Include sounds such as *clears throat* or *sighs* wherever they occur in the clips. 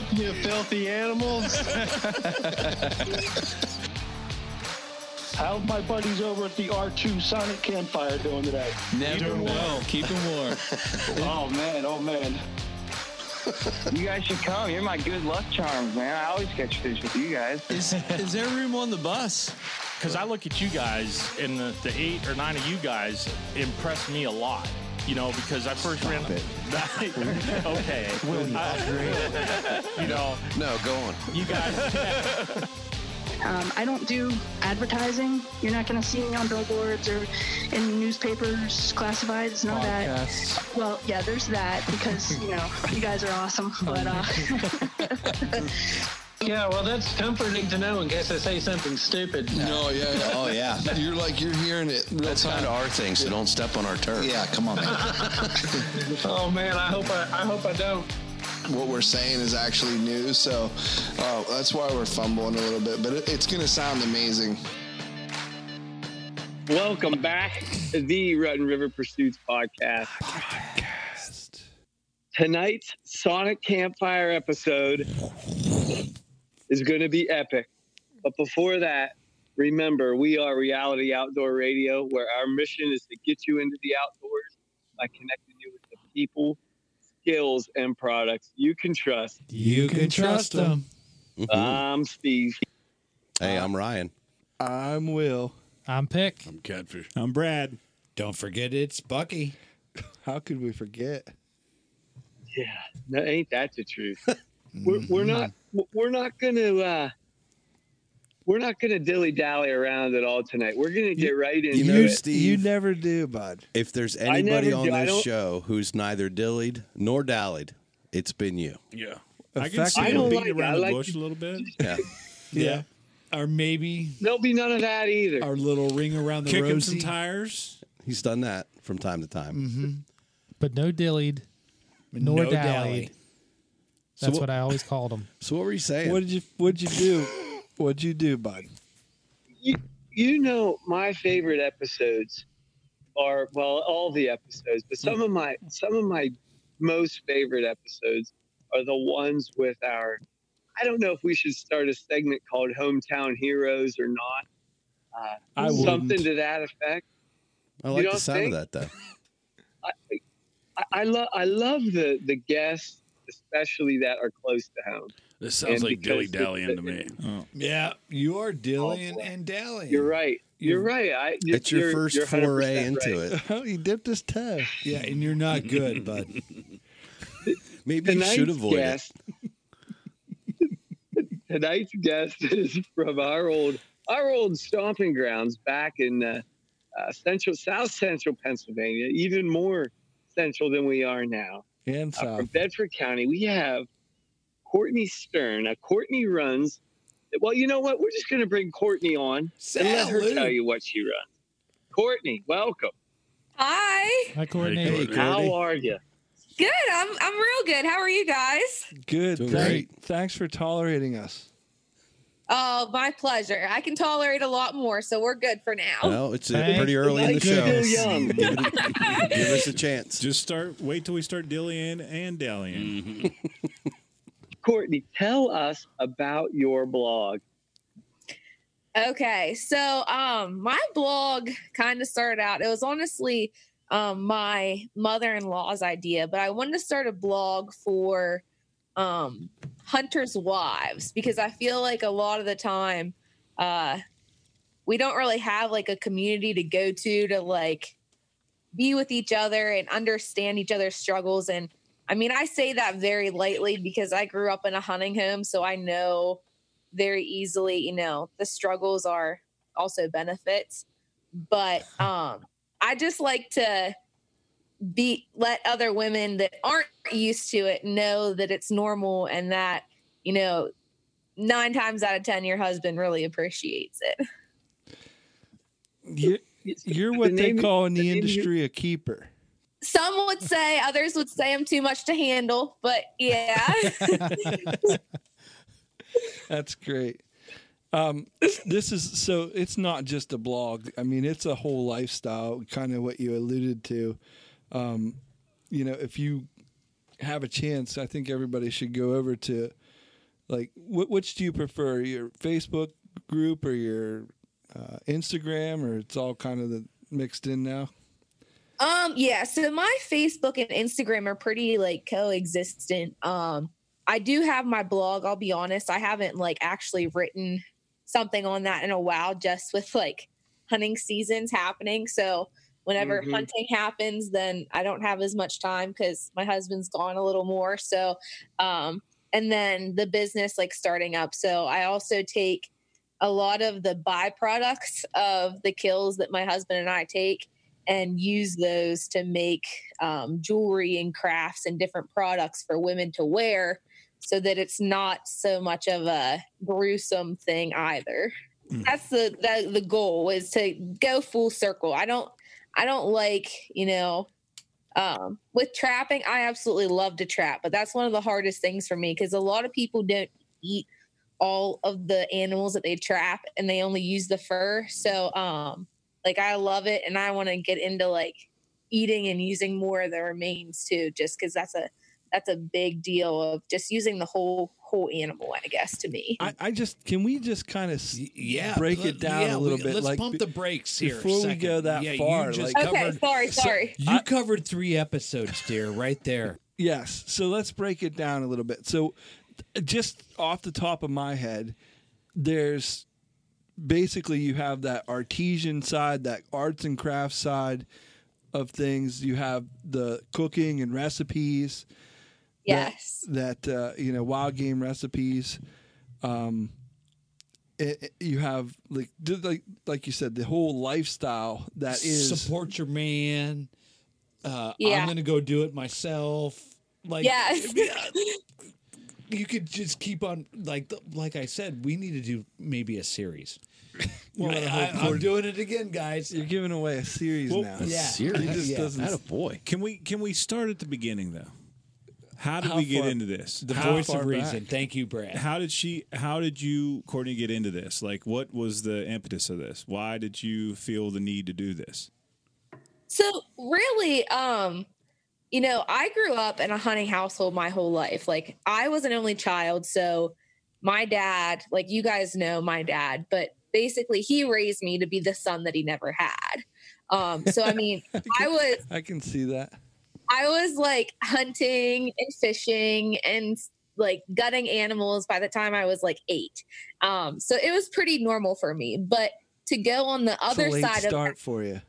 up, you filthy animals. How's my buddies over at the R2 Sonic Campfire doing today? Never know. Keep them warm. *laughs* Oh man, oh man. You guys should come. You're my good luck charms, man. I always catch fish with you guys. Is, is there room on the bus? Because I look at you guys, and the, the eight or nine of you guys impress me a lot. You know, because I first ran. It. *laughs* okay. I- *laughs* you know, No, go on. you guys. *laughs* Um, I don't do advertising. You're not going to see me on billboards or in newspapers, classifieds, none of that. Well, yeah, there's that because you know you guys are awesome. But uh, yeah, well, that's comforting to know in case I say something stupid. No, yeah, yeah. *laughs* Oh yeah. You're like you're hearing it. real That's time. kind of our thing, so don't step on our turf. Yeah, come on, man. *laughs* Oh man, I hope I, I hope I don't. what we're saying is actually news. So uh, that's why we're fumbling a little bit, but it, it's going to sound amazing. Welcome back to the Rut and River Pursuits podcast. podcast. Tonight's Sonic Campfire episode is going to be epic. But before that, remember, we are Reality Outdoor Radio, where our mission is to get you into the outdoors by connecting you with the people, skills, and products you can trust. You can trust them. Mm-hmm. I'm Steve. Hey, I'm Ryan. I'm Will. I'm Pick. I'm catfish. I'm Brad. Don't forget it's Bucky. *laughs* How could we forget? Yeah, no, ain't that the truth? *laughs* we're, we're not mm-hmm. We're not gonna uh, we're not gonna dilly dally around at all tonight. We're gonna get right into you know, it. Steve- you never do, bud. If there's anybody on do. This show who's neither dillied nor dallied, it's been you. Yeah. I can see Effective- I him don't beating like around I the like bush to- a little bit. *laughs* Yeah. Yeah. Or maybe There'll be none of that either. Our little ring around the kicking rosy. some tires. He's done that from time to time. but no dillied, nor no dallied. dally. That's what- what I always called them. So what were you saying? What did you What'd you do? *laughs* What'd you do, bud? you, you know, my favorite episodes are well, all the episodes, but some of my some of my most favorite episodes are the ones with our. I don't know if we should start a segment called "Hometown Heroes" or not. Uh, I something wouldn't. to that effect. I you like the don't sound think? of that though. I, I love I love the the guests, especially that are close to home. This sounds And like dilly because dallying to me. Yeah, you are dillying boy. and dallying. You're right. You're right. I, It's your you're- first you're foray into right. it. Oh, he dipped his toe. Yeah, and you're not good, *laughs* bud. Maybe you should avoid guest, *laughs* tonight's guest is from our old our old stomping grounds back in uh, uh, central South Central Pennsylvania, even more central than we are now. And Uh, from. Bedford County, we have Courtney Stern. Now, Courtney runs. Well, you know what? We're just going to bring Courtney on and let her tell you what she runs. Courtney, welcome. Hi. Hi, Courtney. Hey, How are you? Good. I'm I'm real good. How are you guys? Good. Thank- great. Thanks for tolerating us. Oh, my pleasure. I can tolerate a lot more, so we're good for now. Well, it's uh, pretty early in the show. still *laughs* young. give, it- give us a chance. Just start. Wait till we start dillying and dallying. *laughs* Courtney, tell us about your blog. Okay, so um, my blog kind of started out. It was honestly um my mother-in-law's idea, but I wanted to start a blog for um hunters' wives because I feel like a lot of the time uh we don't really have like a community to go to to like be with each other and understand each other's struggles and I mean I say that very lightly because I grew up in a hunting home so I know very easily, you know, the struggles are also benefits. But um I just like to be let other women that aren't used to it know that it's normal and that, you know, nine times out of ten your husband really appreciates it. You're, you're The what they call in the the industry a keeper. Some would say, others would say I'm too much to handle, but yeah. *laughs* That's great. Um, this is so it's not just a blog. I mean, it's a whole lifestyle, kind of what you alluded to. Um, you know, if you have a chance, I think everybody should go over to Like, wh- which do you prefer, your Facebook group or your uh, Instagram, or it's all kind of the, mixed in now? Um, yeah, so my Facebook and Instagram are pretty like coexistent. Um, I do have my blog, I'll be honest. I haven't like actually written something on that in a while, just with like hunting seasons happening. So whenever Mhm. hunting happens, then I don't have as much time because my husband's gone a little more. So um and then the business like starting up. So I also take a lot of the byproducts of the kills that my husband and I take and use those to make um, jewelry and crafts and different products for women to wear so that it's not so much of a gruesome thing either that's the, the the goal is to go full circle i don't i don't like you know um with trapping i absolutely love to trap but that's one of the hardest things for me because a lot of people don't eat all of the animals that they trap and they only use the fur. So um like i love it and i want to get into like eating and using more of the remains too just because that's a that's a big deal of just using the whole whole animal i guess to me I, I just can we just kind of yeah, break let- it down yeah, a little we- bit. let's like, pump the brakes here a before we go that Yeah, far. just like, okay sorry sorry You covered three episodes, dear, right there. *laughs* Yes. So let's break it down a little bit. So, uh, just off the top of my head, there's basically you have that artesian side, that arts and crafts side of things. You have the cooking and recipes. That- Yes. That, uh, you know, wild game recipes. Um, it, it- you have like like like you said the whole lifestyle that is support your man. Uh, Yeah. I'm gonna go do it myself. Like Yes. *laughs* you could just keep on like like I said, we need to do maybe a series. Well, I, the I, whole- am doing it again, guys. You're giving away a series Well, now. a Yeah. series? He just Yeah. doesn't. Had a boy. Can we can we start at the beginning though? How did How we get far- into this? The How- voice of reason. back? Thank you, Brad. How did she? How did you, Courtney, get into this? Like, what was the impetus of this? Why did you feel the need to do this? So really, um, you know, I grew up in a hunting household my whole life. Like I was an only child, so my dad, like you guys know my dad, but basically he raised me to be the son that he never had. Um, so I mean, *laughs* I was I can see that. I was like hunting and fishing and like gutting animals by the time I was like eight. Um, so it was pretty normal for me. But to go on the It's a other late side of start for you.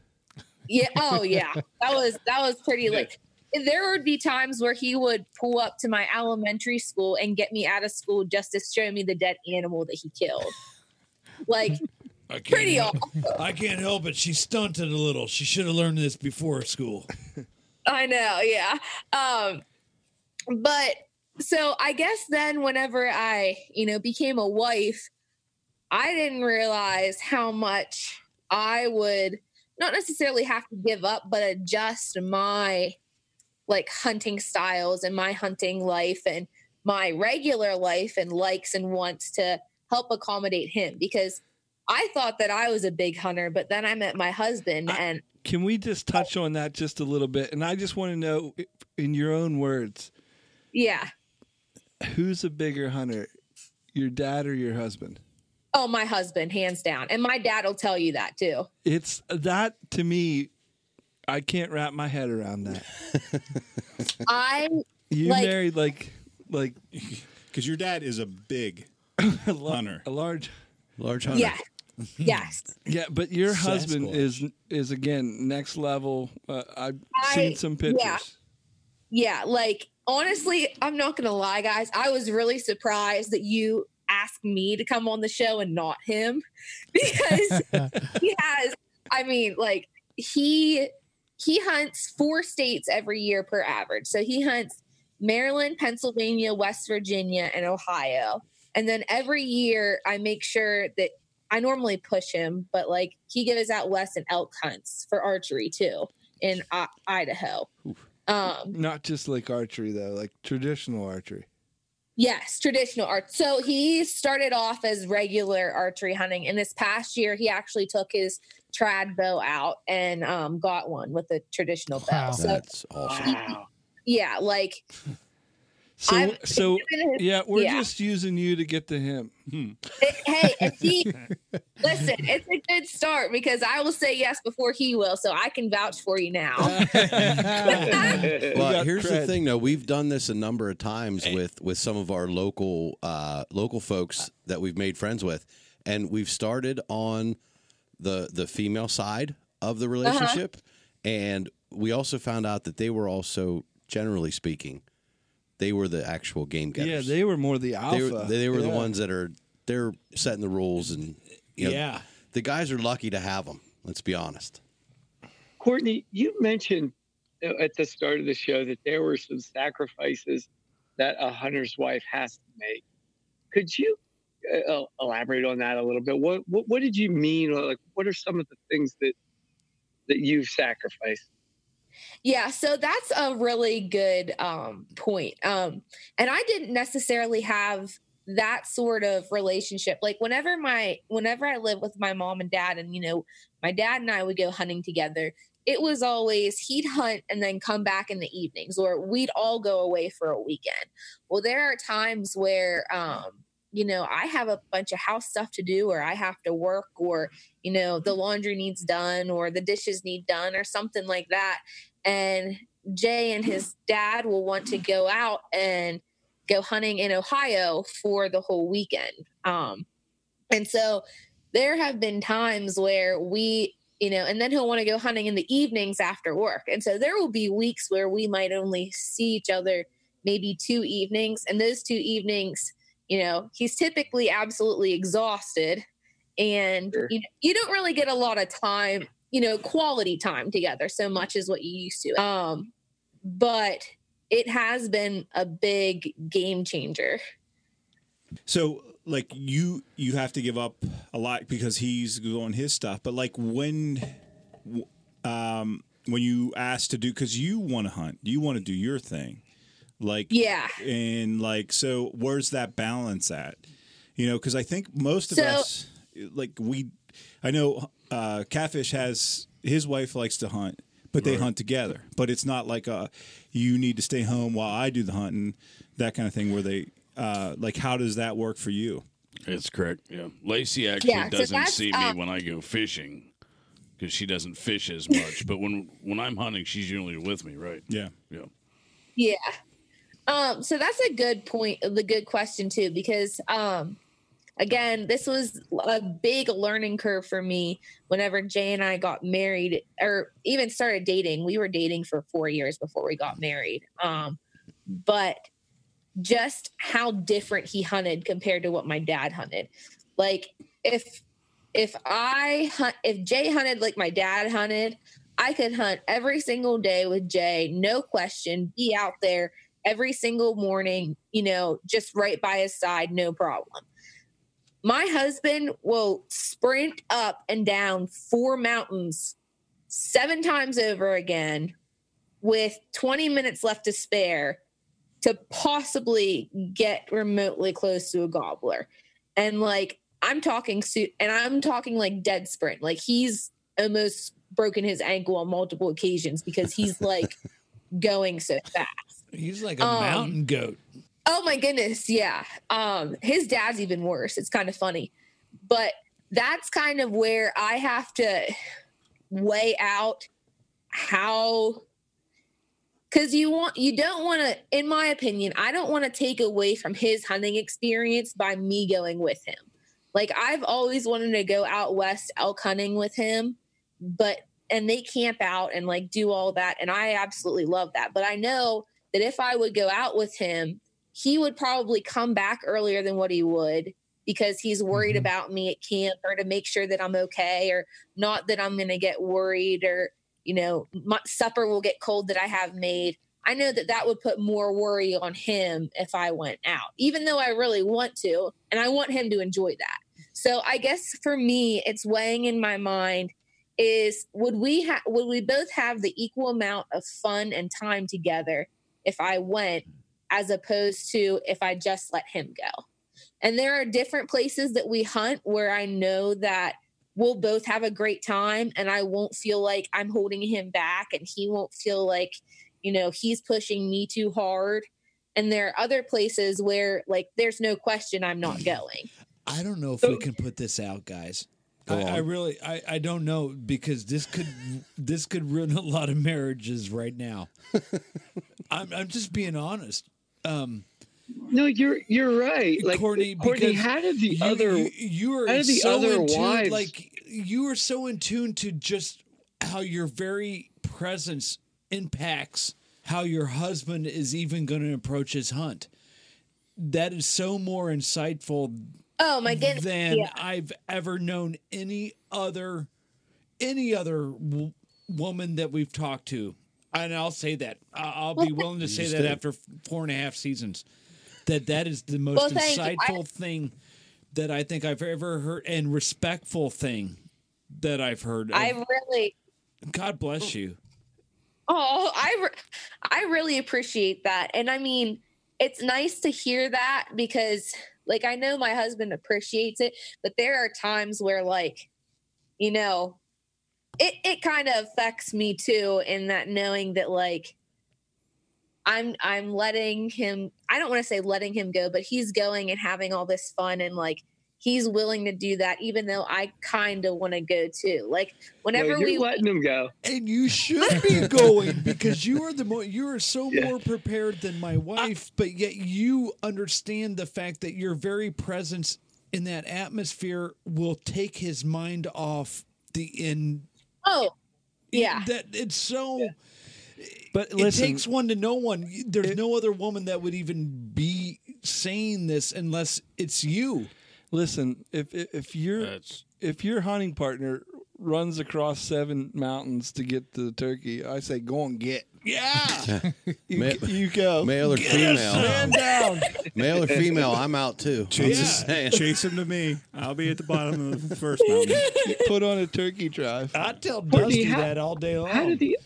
yeah. Oh, yeah. That was that was pretty like. There would be times where he would pull up to my elementary school and get me out of school just to show me the dead animal that he killed. Like I pretty help- awesome. I can't help it. She stunted a little. She should have learned this before school. *laughs* I know, yeah. Um, but so I guess then whenever I, you know, became a wife, I didn't realize how much I would not necessarily have to give up, but adjust my like hunting styles and my hunting life and my regular life and likes and wants to help accommodate him because I thought that I was a big hunter, but then I met my husband and Can we just touch on that just a little bit? And I just want to know, in your own words, yeah. who's a bigger hunter, your dad or your husband? Oh, my husband, hands down. And my dad will tell you that too. It's that to me. I can't wrap my head around that. *laughs* I You Like- married like like *laughs* Because your dad is a big *coughs* hunter. a large large hunter. yeah. Yes. *laughs* Yeah, but your husband is is again next level. Uh, I've I- seen some pictures. yeah. Yeah, like honestly, I'm not gonna lie, guys. I was really surprised that you asked me to come on the show and not him *laughs* because he has. I mean, like he he hunts four states every year per average. So he hunts Maryland, Pennsylvania, West Virginia, and Ohio. And then every year, I make sure that I normally push him, but like he goes out west and elk hunts for archery too in uh, Idaho. Um, Not just like archery though, like traditional archery. Yes, traditional art. So he started off as regular archery hunting, and this past year he actually took his trad bow out and um, got one with a traditional bow. Wow. So That's awesome. yeah, like So I'm- so *laughs* even yeah, we're yeah. just using you to get to him. Hmm. hey, if he *laughs* listen, it's a good start because I will say yes before he will, so I can vouch for you now. *laughs* Well, got here's the thing, though. We've done this a number of times with with some of our local uh, local folks uh. that we've made friends with, and we've started on the the female side of the uh-huh. relationship, and we also found out that they were also, generally speaking, they were the actual game guys. Yeah, they were more the they alpha. were, they were the ones that are they're setting the rules, and you know, Yeah. the guys are lucky to have them. Let's be honest. Courtney, you mentioned uh, at the start of the show that there were some sacrifices that a hunter's wife has to make. Could you uh, elaborate on that a little bit? What, what what did you mean? Like, what are some of the things that that you've sacrificed? Yeah, so that's a really good um, point. Um, and I didn't necessarily have that sort of relationship. Like whenever my whenever I lived with my mom and dad, and you know, my dad and I would go hunting together. It was always he'd hunt and then come back in the evenings, or we'd all go away for a weekend. Well, there are times where um, you know I have a bunch of house stuff to do, or I have to work, or you know the laundry needs done, or the dishes need done, or something like that and Jay and his dad will want to go out and go hunting in Ohio for the whole weekend. Um, and so there have been times where we, you know, and then he'll want to go hunting in the evenings after work. And so there will be weeks where we might only see each other maybe two evenings. And those two evenings, you know, he's typically absolutely exhausted. And you, know, you don't really get a lot of time you know quality time together so much as what you used to um but it has been a big game changer So like you you have to give up a lot because he's doing his stuff. But like when um when you ask to do because you want to hunt, you want to do your thing. Like Yeah. and like so where's that balance at? You know, because I think most of So- us like we I know uh Catfish has his wife likes to hunt, but they hunt together. But it's not like a you need to stay home while I do the hunting, that kind of thing where they uh like how does that work for you? It's correct. Yeah, Lacey actually Yeah, doesn't that's, see me um, when I go fishing because she doesn't fish as much. but when when I'm hunting, she's usually with me, right? Yeah. Yeah. Yeah. Um, so that's a good point, the good question too, because um again, this was a big learning curve for me whenever Jay and I got married or even started dating. We were dating for four years before we got married. Um, but just how different he hunted compared to what my dad hunted. Like if if I hunt if Jay hunted like my dad hunted, I could hunt every single day with Jay, no question, be out there every single morning, you know, just right by his side, no problem. My husband will sprint up and down four mountains seven times over again with 20 minutes left to spare to possibly get remotely close to a gobbler. And like, I'm talking, su- and I'm talking like dead sprint. Like, he's almost broken his ankle on multiple occasions because he's like *laughs* going so fast. He's like a Um, mountain goat. Oh my goodness, yeah. Um his dad's even worse. It's kind of funny. But that's kind of where I have to weigh out how cuz you want you don't want to in my opinion, I don't want to take away from his hunting experience by me going with him. Like I've always wanted to go out west elk hunting with him, but and they camp out and like do all that and I absolutely love that. But I know that if I would go out with him, he would probably come back earlier than what he would because he's worried mm-hmm. about me at camp or to make sure that I'm okay or not that I'm going to get worried or you know my supper will get cold that I have made. I know that that would put more worry on him if I went out, even though I really want to and I want him to enjoy that. So I guess for me, it's weighing in my mind is would we have would we both have the equal amount of fun and time together if I went as opposed to if I just let him go. And there are different places that we hunt where I know that we'll both have a great time and I won't feel like I'm holding him back and he won't feel like, you know, he's pushing me too hard. and there are other places where like there's no question I'm not hmm. going. I don't know if we can put this out, guys. Go I, I really, I, I don't know because this could, this could ruin a lot of marriages right now. *laughs* I'm, I'm just being honest. Um, No, you're you're right. Like Courtney, Courtney, because how did the you, other you, you are how did the so other in tune, wives like you are so in tune to just how your very presence impacts how your husband is even going to approach his hunt. That is so more insightful Oh my goodness. than yeah. I've ever known any other any other w- woman that we've talked to. And I'll say that I- I'll be willing to say that after four and a half seasons, that that is the most Well, thank you. I- insightful thing that I think I've ever heard, and respectful thing that I've heard. of- I really God bless you. Oh, I re- I really appreciate that. And I mean, it's nice to hear that because like I know my husband appreciates it, but there are times where like you know, it it kind of affects me too in that knowing that like I'm I'm letting him I don't want to say letting him go, but he's going and having all this fun and like he's willing to do that even though I kind of want to go too. Like whenever no, you're we letting him go. And you should be *laughs* going because you are the more you are so Yeah. more prepared than my wife, but yet you understand the fact that your very presence in that atmosphere will take his mind off the in Oh, yeah. that it's so But it takes one to know one. There's no other woman that would even be saying this unless it's you. Listen. If if, if your That's if your hunting partner runs across seven mountains to get to the turkey, I say go and get. Yeah. *laughs* You, Ma- you go. Male or female? Stand down. *laughs* Male or female? I'm out too. I'm just saying. Chase him to me. I'll be at the bottom of the first mountain. *laughs* Put on a turkey drive. I tell Courtney, Dusty how- that all day long. How did the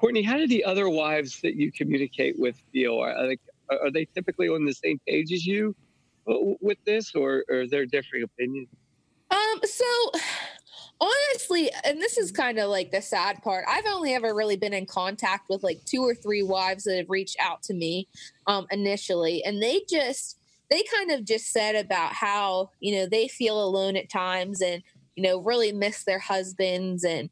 Courtney? How did the other wives that you communicate with feel? Are, like, are they typically on the same page as you w- with this, or, or there differing opinions? Um, so *sighs* honestly, and this is kind of like the sad part. I've only ever really been in contact with like two or three wives that have reached out to me um initially, and they just they kind of just said about how, you know, they feel alone at times and, you know, really miss their husbands and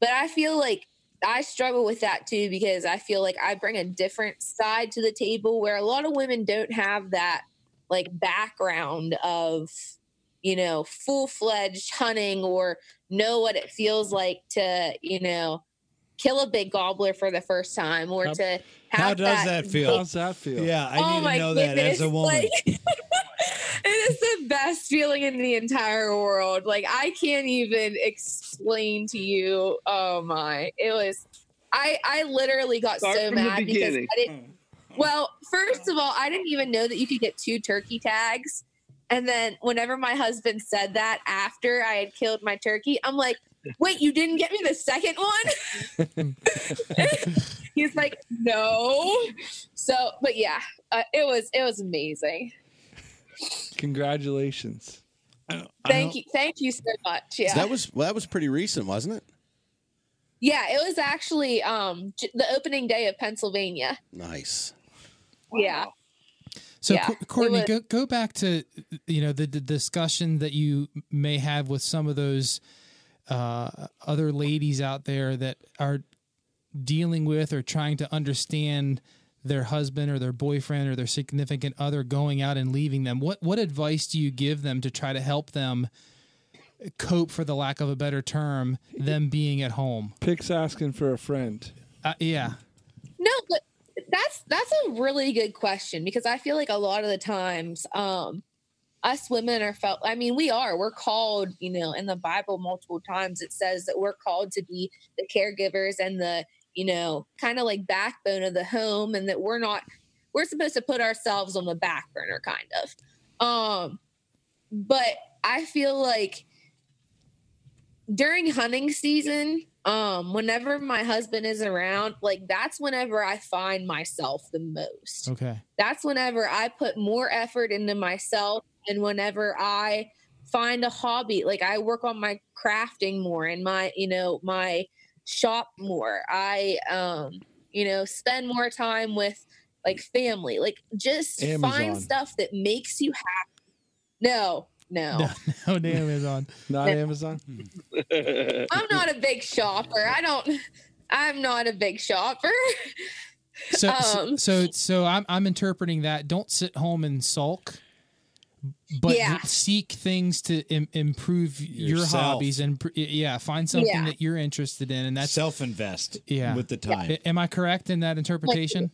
but I feel like I struggle with that too because I feel like I bring a different side to the table where a lot of women don't have that like background of you know full-fledged hunting or know what it feels like to you know kill a big gobbler for the first time or How- to have How does that feel? How's that feel? Yeah, I Oh need to know that as a woman. like- *laughs* it is the best feeling in the entire world. Like I can't even explain to you. Oh my! It was. I I literally got Start so mad because. I didn't. Hmm. Well, first of all, I didn't even know that you could get two turkey tags. And then whenever my husband said that after I had killed my turkey, I'm like, "Wait, you didn't get me the second one?" *laughs* He's like, "No." So, but yeah, uh, it was it was amazing. Congratulations. Thank you, thank you so much. Yeah, So that was well, that was pretty recent, wasn't it? yeah, it was actually um the opening day of Pennsylvania. Nice. Yeah. So, Yeah, Courtney, was- go go back to you know the, the discussion that you may have with some of those uh, other ladies out there that are dealing with or trying to understand their husband or their boyfriend or their significant other going out and leaving them. What what advice do you give them to try to help them cope, for the lack of a better term, them being at home? Pick's asking for a friend. Uh, yeah. No, but that's that's a really good question because I feel like a lot of the times, um, us women are felt. I mean, we are. We're called. You know, in the Bible, multiple times it says that we're called to be the caregivers and the you know kind of like backbone of the home, and that we're not. We're supposed to put ourselves on the back burner, kind of. Um, but I feel like during hunting season um whenever my husband is around like that's whenever i find myself the most Okay. that's whenever i put more effort into myself and whenever i find a hobby like i work on my crafting more and my you know my shop more i um you know spend more time with like family. Like just Amazon. find stuff that makes you happy. No, no. no, *laughs* no *laughs* Amazon. Not Amazon. I'm not a big shopper. I don't I'm not a big shopper. So, *laughs* so- Um, so, so I'm I'm interpreting that. Don't sit home and sulk, but Yeah. seek things to Im- improve your hobbies and pr- yeah, find something Yeah. that you're interested in, and that's Self invest yeah with the time. A- Am I correct in that interpretation?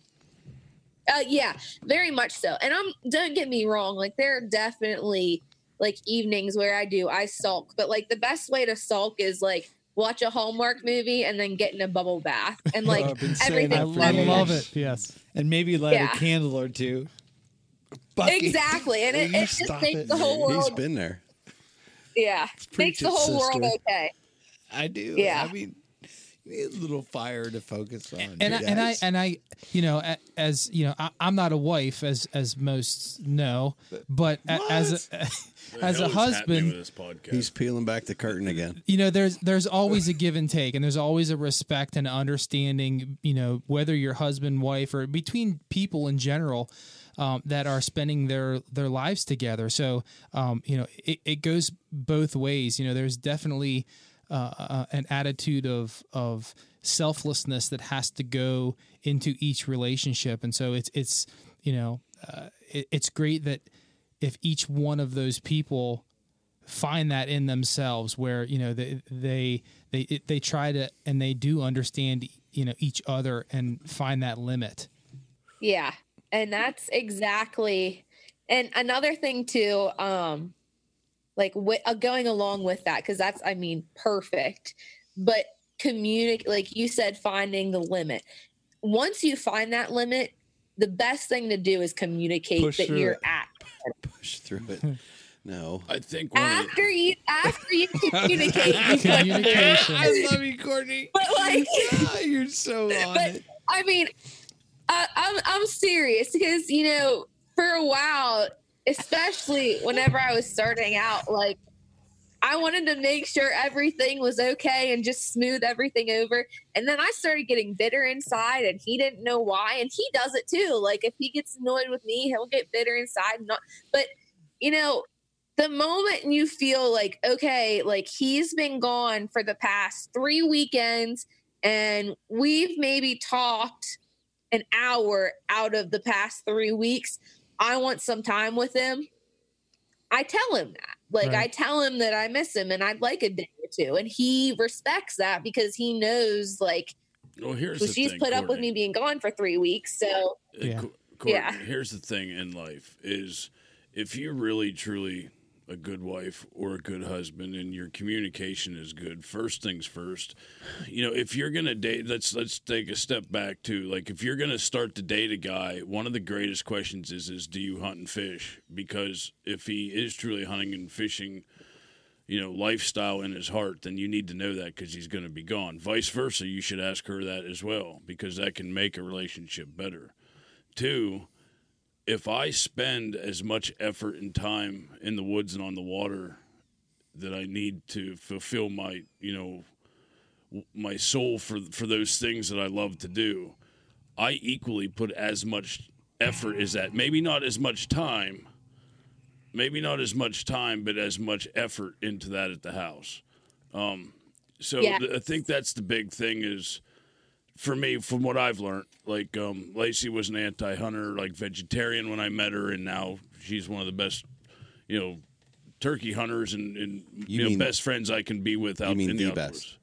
Uh, yeah, very much so. And I'm don't get me wrong, like there are definitely like evenings where I do I sulk, but like the best way to sulk is like watch a Hallmark movie and then get in a bubble bath *laughs* and like I've been saying everything. that for I love it. Yes. And maybe light Yeah. a candle or two. Exactly, and it, it just stop makes it? the whole He's world. been there. Yeah, makes the it, whole world okay. I do. Yeah. I mean, you need a little fire to focus on. and I, and I and I, you know, as you know, I, I'm not a wife, as as most know, but a, as a, *laughs* as a husband, He's peeling back the curtain again. you know there's there's always a give and take and there's always a respect and understanding you know whether you're husband wife or between people in general um, that are spending their their lives together. So um, you know it, it goes both ways. You know there's definitely uh, uh, an attitude of of selflessness that has to go into each relationship and so it's it's you know uh, it, it's great that if each one of those people find that in themselves where you know they they they they try to and they do understand you know each other and find that limit Yeah. And that's exactly and another thing too um like wi- uh, going along with that cuz that's I mean perfect. But communicate like you said finding the limit. Once you find that limit, the best thing to do is communicate Push that you're it. at Push through it. *laughs* No. I think after you after you *laughs* communicate you Communication. I love you, Courtney. But like You're so *laughs* on but it. I mean, I, I'm I'm serious because you know for a while, especially whenever I was starting out, like I wanted to make sure everything was okay and just smooth everything over. And then I started getting bitter inside, and he didn't know why, and he does it too. Like if he gets annoyed with me, he'll get bitter inside. Not, but you know. The moment you feel like, okay, like he's been gone for the past three weekends, and we've maybe talked an hour out of the past three weeks. I want some time with him. I tell him that. Like, I tell him that I miss him and I'd like a day or two. And he respects that because he knows, like, Well, here's so the she's thing, put up with me being gone for three weeks. So, Uh, Co- Courtney, Yeah. Here's the thing in life is if you're really truly a good wife or a good husband and your communication is good, first things first, you know, if you're gonna date let's let's take a step back too. Like if you're gonna start to date a guy, one of the greatest questions is is do you hunt and fish? Because if he is truly hunting and fishing you know, lifestyle in his heart, then you need to know that because he's going to be gone. Vice versa, you should ask her that as well because that can make a relationship better. Two, if I spend as much effort and time in the woods and on the water that I need to fulfill my, you know, my soul for for those things that I love to do, I equally put as much effort as that. Maybe not as much time, maybe not as much time, but as much effort into that at the house. Um, so th- I think that's the big thing is for me, from what I've learned, like um, Lacey was an anti-hunter, like vegetarian when I met her, and now she's one of the best, you know, turkey hunters and, and you, You know best friends I can be with out You mean in the the, best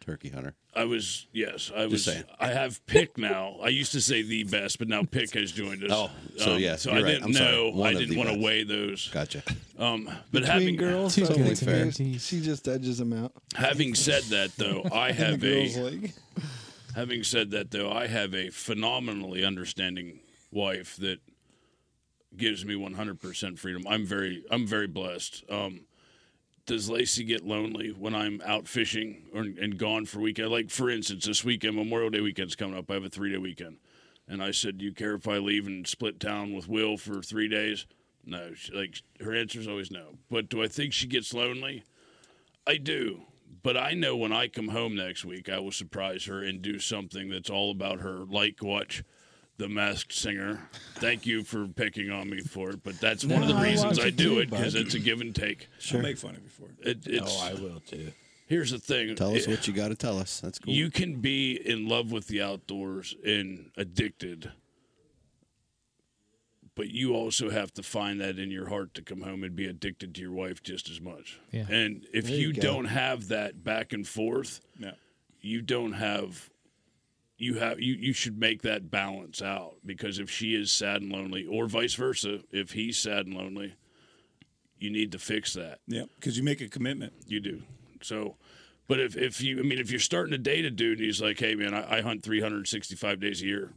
turkey hunter? I was yes, I was. saying. I have pick now. I used to say the best, but now pick has joined us. Oh, so yeah, so you're I right. didn't I'm know. I didn't the want to weigh those. Gotcha. Um, but Between having girls, Too that's good fair. She just edges them out. having said that, though, I *laughs* have a. league. Having said that, though, I have a phenomenally understanding wife that gives me 100% freedom. I'm very, I'm very blessed. Um, does Lacey get lonely when I'm out fishing or, and gone for weekend? Like, for instance, this weekend, Memorial Day weekend's coming up. I have a three day weekend. And I said, Do you care if I leave and split town with Will for three days? No. She, like, her answer is always no. But do I think she gets lonely? I do. But I know when I come home next week, I will surprise her and do something that's all about her, like watch The Masked Singer. Thank you for picking on me for it, but that's one of the No, I reasons I do too, it because it's a give and take. I'll make fun of you for it. It, it's, Oh, I will too. Here's the thing. Tell us It- what you got to tell us. That's cool. You can be in love with the outdoors and addicted, but you also have to find that in your heart to come home and be addicted to your wife just as much. Yeah. And if There you, you don't have that back and forth, No. you don't have you have you, you should make that balance out because if she is sad and lonely or vice versa if he's sad and lonely you need to fix that Yeah, because you make a commitment. you do so but if, if you i mean if you're starting to date a dude and he's like hey man i, I hunt 365 days a year and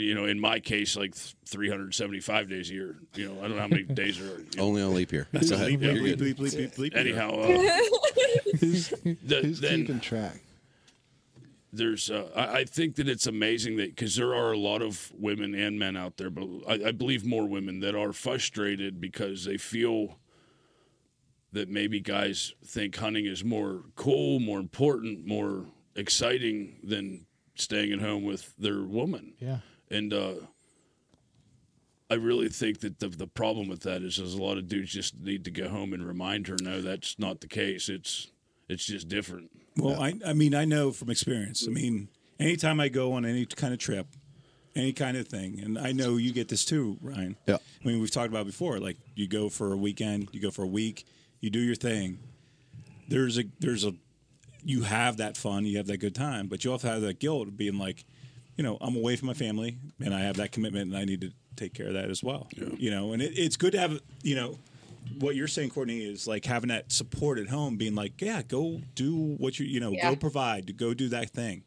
you know in my case like 375 days a year you know i don't know how many days are you know, Only on leap year. Go ahead. Bleep, You're bleep, good. bleep, bleep, bleep, bleep. anyhow uh, *laughs* Who's, the, who's then keeping track? there's uh, I, I think that it's amazing that because there are a lot of women and men out there but I, I believe more women that are frustrated because they feel that maybe guys think hunting is more cool more important more exciting than staying at home with their woman Yeah. And uh, I really think that the the problem with that is, there's a lot of dudes just need to go home and remind her, no, that's not the case. It's it's just different. Well, I, I mean, I know from experience. I mean, anytime I go on any kind of trip, any kind of thing, and I know you get this too, Ryan. Yeah. I mean, we've talked about it before. Like, you go for a weekend, you go for a week, you do your thing. There's a there's a you have that fun, you have that good time, but you also have that guilt of being like, you know, I'm away from my family, and I have that commitment, and I need to take care of that as well. You know, and it, it's good to have, you know, what you're saying, Courtney, is like having that support at home, being like, yeah, go do what you, you know, Yeah. go provide, go do that thing.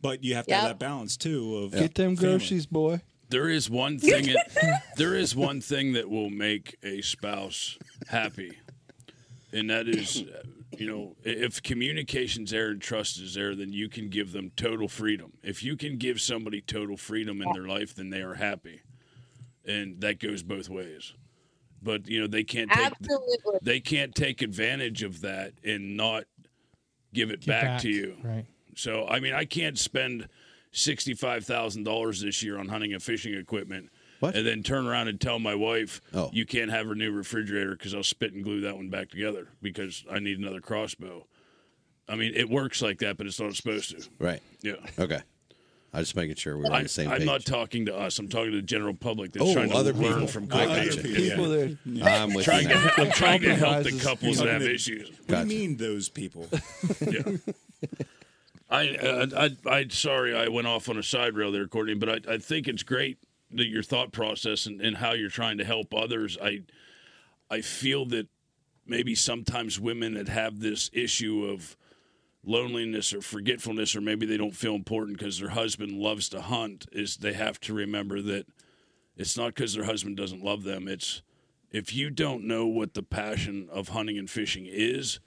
But you have to have that balance too of Get them family. groceries, boy. There is one *laughs* thing. it, there is one thing that will make a spouse happy, and that is, you know, if communication's there and trust is there, then you can give them total freedom. If you can give somebody total freedom in their life, then they are happy, and that goes both ways. But you know, they can't take Absolutely. they can't take advantage of that and not give it Get back, to you. Right. So I mean, I can't spend sixty-five thousand dollars this year on hunting and fishing equipment, What? and then turn around and tell my wife, Oh. "You can't have her new refrigerator because I'll spit and glue that one back together because I need another crossbow." I mean, it works like that, but it's not supposed to. Right. Yeah. Okay. I was just making sure we're on I, the same I'm page. not talking to us. I'm talking to the general public that's Oh, trying to other learn people. from I Courtney. gotcha. People that I'm with Trying you. to, I'm trying to help the couples that have What issues. do Gotcha. you mean those people? Yeah. I, uh, I, I, sorry, I went off on a side rail there, Courtney, but I, I think it's great that your thought process and, and how you're trying to help others. I, I feel that maybe sometimes women that have this issue of loneliness or forgetfulness, or maybe they don't feel important because their husband loves to hunt, is they have to remember that it's not because their husband doesn't love them. It's if you don't know what the passion of hunting and fishing is,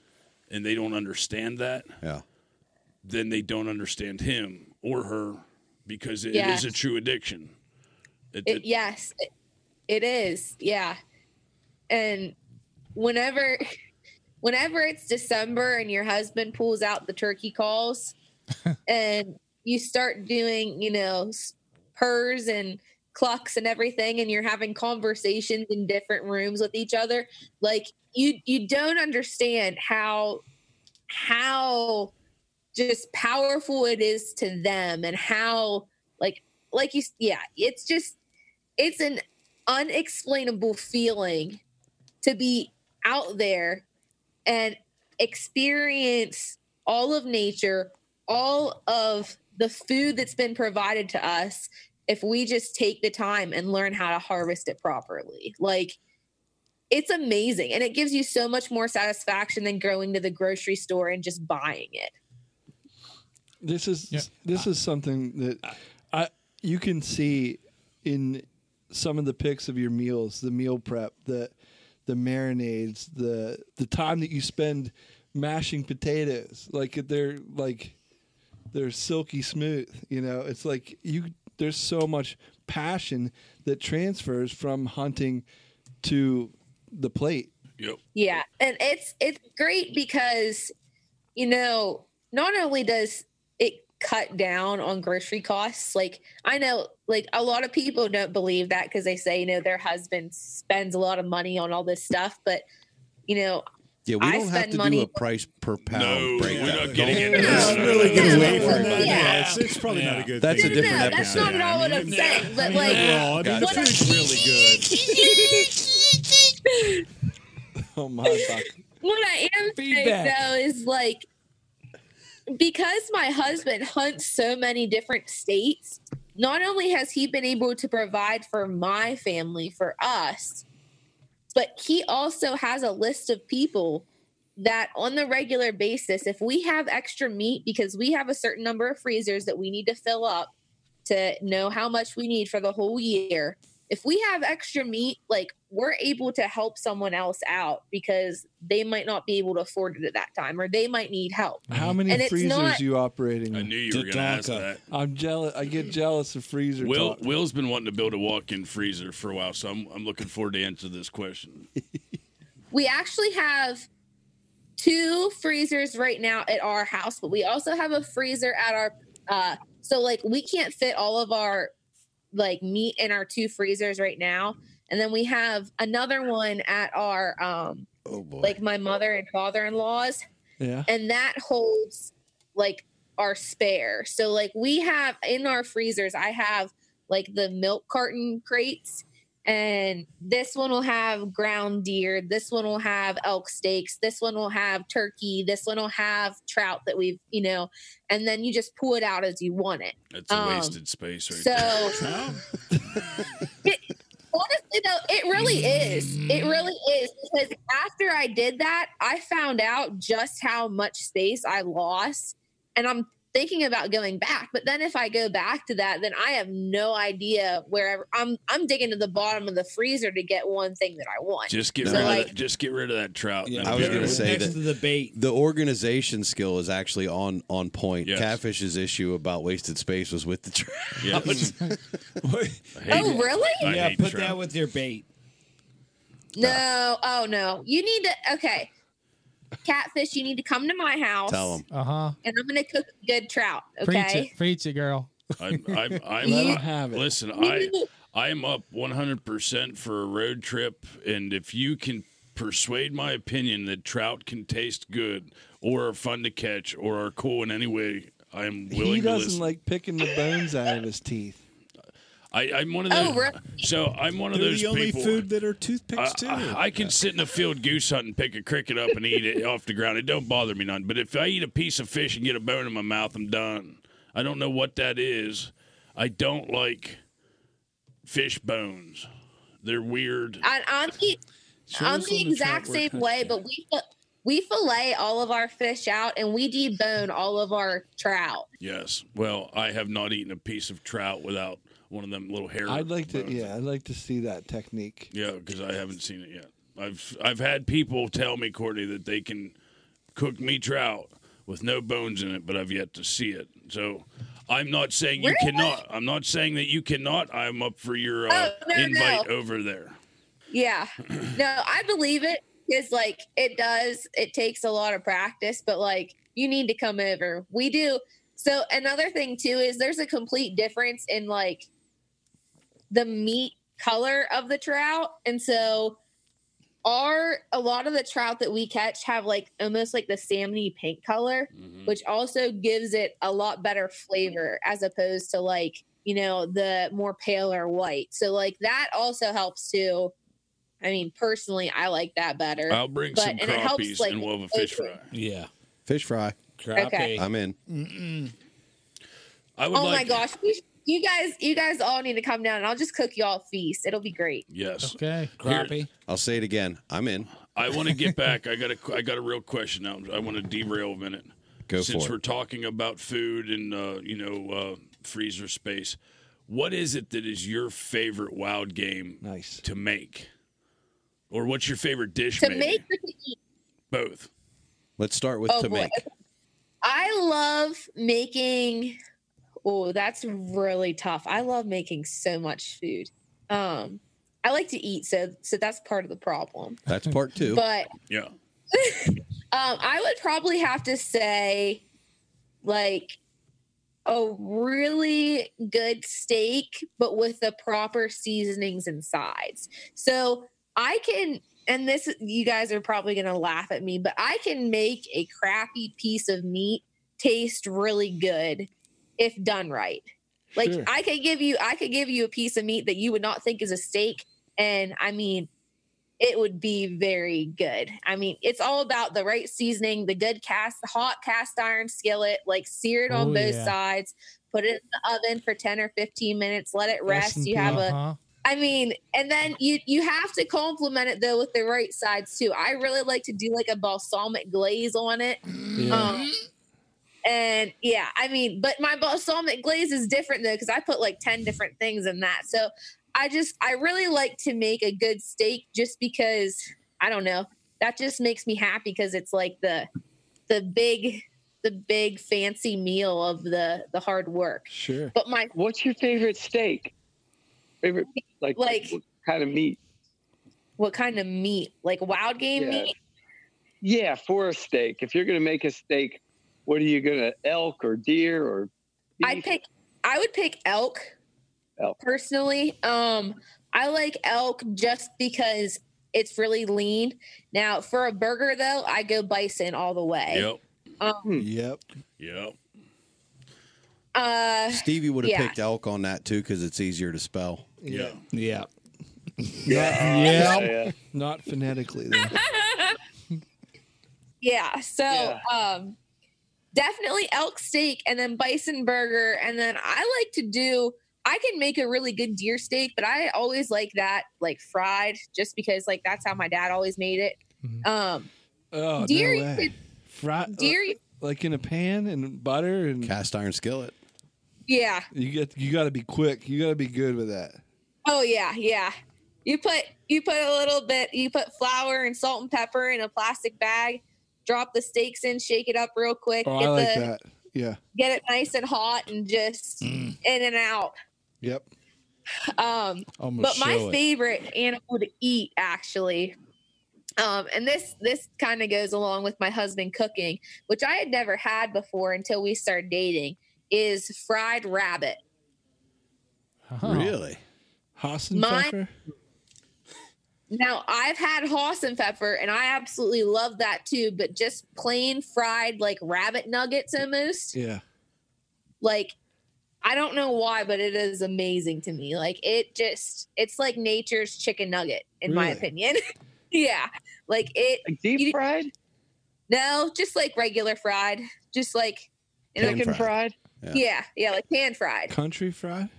and they don't understand that, Yeah. then they don't understand him or her because it is Yes. a true addiction. It- It, it- yes, it, it is. Yeah. And whenever *laughs* whenever it's December and your husband pulls out the turkey calls *laughs* and you start doing, you know, purrs and clucks and everything and you're having conversations in different rooms with each other, like you you don't understand how how just powerful it is to them and how like like you yeah it's just it's an unexplainable feeling to be out there and experience all of nature all of the food that's been provided to us if we just take the time and learn how to harvest it properly. Like it's amazing and it gives you so much more satisfaction than going to the grocery store and just buying it. This is this is something that I you can see in some of the pics of your meals, the meal prep, the the marinades, the the time that you spend mashing potatoes. Like they're like they're silky smooth, you know. It's like you there's so much passion that transfers from hunting to the plate. Yep. Yeah, and it's it's great because you know not only does it cut down on grocery costs. Like I know like a lot of people don't believe that because they say, you know, their husband spends a lot of money on all this stuff, but you know, Yeah, we I don't have spend to money do a price per pound No, breakdown. we're not getting Don't- into Let's that. really get away from that. Yeah, it's, it's probably not a good That's thing. a different no, that's episode. not at all what I'm saying. But like Overall, I mean, the What I- food's really good. *laughs* Oh my fuck. what I am saying though is like because my husband hunts so many different states, not only has he been able to provide for my family, for us, but he also has a list of people that on the regular basis, if we have extra meat, because we have a certain number of freezers that we need to fill up to know how much we need for the whole year. If we have extra meat, like we're able to help someone else out because they might not be able to afford it at that time or they might need help. How many And freezers not- you operating? I in? knew you were going to ask that. I'm jealous. I get jealous of freezer Will talk. Will's been wanting to build a walk-in freezer for a while, so I'm I'm looking forward to answer this question. *laughs* We actually have two freezers right now at our house, but we also have a freezer at our uh so like we can't fit all of our like meat in our two freezers right now. And then we have another one at our um Oh boy. like my mother and father-in-law's Yeah. and that holds like our spare. So like we have in our freezers, I have like the milk carton crates and this one will have ground deer, this one will have elk steaks, this one will have turkey, this one will have trout that we've, you know, and then you just pull it out as you want it. That's a Um, wasted space right so there. *laughs* *laughs* it, honestly though it really is it really is because after i did that i found out just how much space i lost and i'm thinking about going back but then if i go back to that then i have no idea where i'm i'm digging to the bottom of the freezer to get one thing that i want Just get So, rid like, of that, just get rid of that trout. Yeah, I was going to say next that to the bait. the organization skill is actually on on point. Yes. Catfish's issue about wasted space was with the trout. Yes. *laughs* *laughs* What? I hate oh it. really I yeah, put trout. that with your bait. no oh no you need to okay catfish you need to come to my house Tell him. Uh huh. and i'm gonna cook good trout Preach okay it. Preach it, girl. I'm, I'm, *laughs* I'm, Let 'em I- have it. Listen, I I am up 100% for a road trip, and if you can persuade my opinion that trout can taste good or are fun to catch or are cool in any way, I am willing He to doesn't listen. like picking the bones out of his teeth. I, I'm one of those. Oh, really? So I'm one of They're those the only people. food that are I, toothpicks too. I, I can sit in a field goose hunt and pick a cricket up, and eat it off the ground. It don't bother me none. But if I eat a piece of fish and get a bone in my mouth, I'm done. I don't know what that is. I don't like fish bones. They're weird. I, I'm the, Show I'm the on the exact same way, but we we fillet all of our fish out and we debone all of our trout. Yes. Well, I have not eaten a piece of trout without one of them little hair. I'd like to. bones. Yeah, I'd like to see that technique. Yeah, because I haven't seen it yet. I've I've had people tell me, Courtney, that they can cook me trout with no bones in it, but I've yet to see it. So I'm not saying you Really? cannot. I'm not saying that you cannot. I'm up for your uh, Oh, no, invite no. over there. Yeah, *clears throat* no, I believe it because like it does. It takes a lot of practice, but like you need to come over. We do. So another thing too is there's a complete difference in like the meat color of the trout, and so are a lot of the trout that we catch have like almost like the salmony pink color, Mm-hmm. which also gives it a lot better flavor as opposed to like you know the more paler white. So like that also helps too. I mean, personally, I like that better. I'll bring But- some and it helps, crappies like, and we'll have a fish flavor. fry. Yeah. Fish fry. Okay. I'm in. Mm-mm. I would Oh like. my gosh, you, you guys, you guys all need to come down, and I'll just cook you all a feast. It'll be great. Yes. Okay. Crappie. I'll say it again. I'm in. I want to get back. I got a I got a real question now. I want to derail a minute. Go Since for we're it. talking about food and uh, you know uh, freezer space, what is it that is your favorite wild game Nice. to make, or what's your favorite dish To maybe? make or to eat. Both. Let's start with Oh to boy, make. I love making. Oh, that's really tough. I love making so much food. Um, I like to eat, so so that's part of the problem. That's part two. But Yeah. *laughs* Um, I would probably have to say, like, a really good steak, but with the proper seasonings and sides. So I can, and this, you guys are probably going to laugh at me, but I can make a crappy piece of meat taste really good if done right. Like Sure. I could give you, I could give you a piece of meat that you would not think is a steak. And I mean, it would be very good. I mean, it's all about the right seasoning, the good cast, hot cast iron skillet, like sear it on Oh, both yeah. sides, put it in the oven for 10 or 15 minutes, let it rest. You have a, Uh-huh. I mean, and then you you have to complement it though with the right sides too. I really like to do like a balsamic glaze on it. Um, and yeah, I mean, but my balsamic glaze is different though because I put like ten different things in that. So I just I really like to make a good steak just because I don't know that just makes me happy because it's like the the big the big fancy meal of the the hard work. Sure. But my What's your favorite steak? Favorite like Like- what kind of meat? what kind of meat? Like wild game Yeah. meat? Yeah, for a steak. If you're gonna make a steak, what are you gonna elk or deer or I pick I would pick elk, Elk. personally. Um I like elk just because it's really lean. Now for a burger though, I go bison all the way. Yep. Um, Yep. Yep. uh Stevie would have yeah. picked elk on that too because it's easier to spell. Yeah. Yeah. Yeah. yeah. Not phonetically. *laughs* Yeah. So Yeah. um definitely elk steak and then bison burger. And then I like to do I can make a really good deer steak, but I always like that like fried just because like that's how my dad always made it. Um Oh, deer no way. could- Fry, deer you- like in a pan and butter and Cast iron skillet. yeah. you get you got to be quick. You got to be good with that. Oh yeah, yeah. You put you put a little bit you put flour and salt and pepper in a plastic bag, drop the steaks in, shake it up real quick, Oh, get I like the that. Yeah. get it nice and hot and just Mm. in and out. Yep. Um, I'm but my it. favorite animal to eat actually, um, and this this kind of goes along with my husband cooking, which I had never had before until we started dating, is fried rabbit. Really? Hasenpfeffer? Now I've had Hasenpfeffer and fepper and I absolutely love that too, but just plain fried like rabbit nuggets almost. Yeah. Like I don't know why, but it is amazing to me. Like it just it's like nature's chicken nugget, in my opinion. *laughs* yeah. Like it Like deep fried? No, just like regular fried. Just like you know- Chicken fried? Yeah. yeah, like pan fried. Country fried?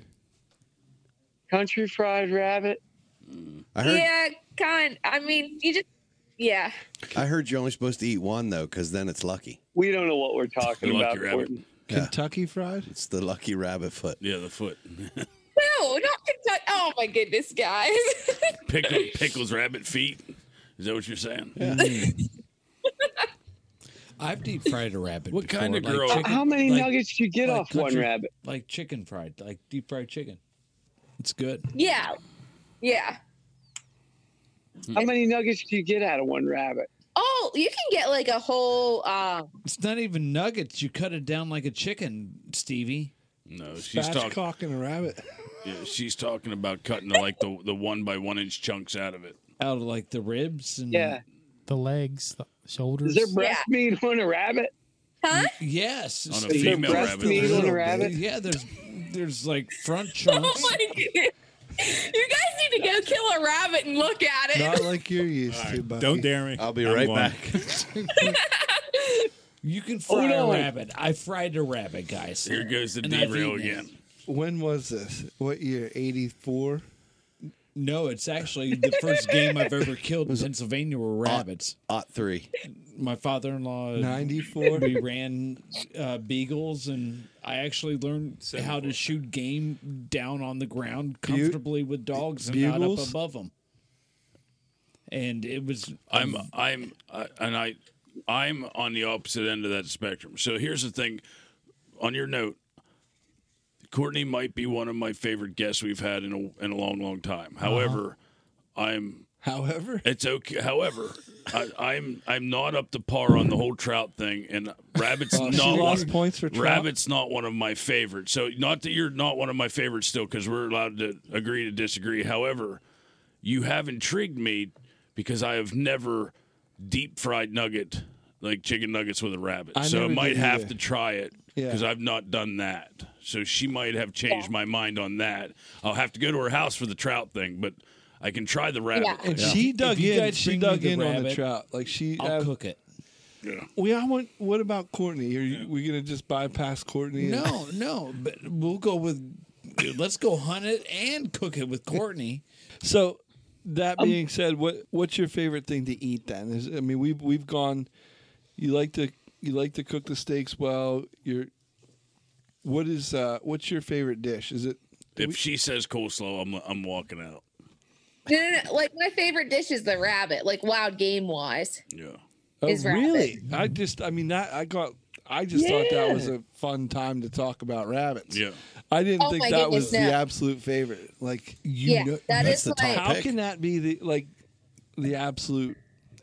Country fried rabbit? I heard. Yeah, kind. I mean, you just yeah. I heard you're only supposed to eat one though, because then it's lucky. We don't know what we're talking The about. rabbit. Gordon. Kentucky fried? It's the lucky rabbit foot. Yeah, the foot. No, not Kentucky. Oh my goodness, guys. *laughs* Pickle, pickles rabbit feet. Is that what you're saying? Mm. I've deep fried a rabbit. What before, kind of like girl- chicken- How many like- nuggets do you get like off one country- rabbit? Like chicken fried, like deep fried chicken. It's good. yeah. Yeah. How many nuggets do you get out of one rabbit? Oh, you can get like a whole um It's not even nuggets. You cut it down like a chicken, Stevie. No, she's talking. Spatchcock and a rabbit. Yeah, she's talking about cutting the, like the the one by one inch chunks out of it. Out of like the ribs and Yeah. The legs, the shoulders. Is there breast meat on a rabbit? Huh? Yes. On a Is there female breast rabbit. meat on a rabbit? Yeah, there's there's like front *laughs* Oh chunks. my goodness. You guys need to go kill a rabbit and look at it. Not like you're used to, buddy. Don't dare me. I'll be I'm right going. back. *laughs* *laughs* You can Hold fry a on. rabbit. I fried a rabbit, guys. Here goes the And I've derail eaten it. again. When was this? What year? 84? No, it's actually the *laughs* first game I've ever killed in Pennsylvania were rabbits. Ot three. My father-in-law 94? We ran uh, beagles, and I actually learned how to shoot game down on the ground comfortably with dogs and not up Bugles? above them. And it was I'm I'm uh, and I I'm on the opposite end of that spectrum. So here's the thing. On your note, Courtney might be one of my favorite guests we've had in a in a long, long time. Uh-huh. However, I'm However, It's okay. However, I, I'm I'm not up to par on the whole trout thing, and rabbits she not lost one, points for trout? rabbits not one of my favorites. So not that you're not one of my favorites still, because we're allowed to agree to disagree. However, you have intrigued me because I have never deep fried nugget like chicken nuggets with a rabbit. I so I might have either. to try it Yeah. because I've not done that. So she might have changed my mind on that. I'll have to go to her house for the trout thing, but I can try the rabbit. and thing. she dug in. guys She dug the in on the trout. Like she, I'll uh, cook it. Yeah. We I want. What about Courtney? Are you, we gonna just bypass Courtney? and- No, no, but we'll go with. Let's go hunt it and cook it with Courtney. So that being said, what what's your favorite thing to eat then? Is I mean we've we've gone. You like to you like to cook the steaks well. You're. What is uh what's your favorite dish? Is it If she says coleslaw, I'm I'm walking out. No, no, no. Like my favorite dish is the rabbit, like wild game wise. Yeah. Oh, Is rabbit. really? I just I mean that I got I just thought that was a fun time to talk about rabbits. Yeah. I didn't Oh think my that was goodness, the absolute favorite. Like you Yeah, know- that that's is the top How pick. can that be the like the absolute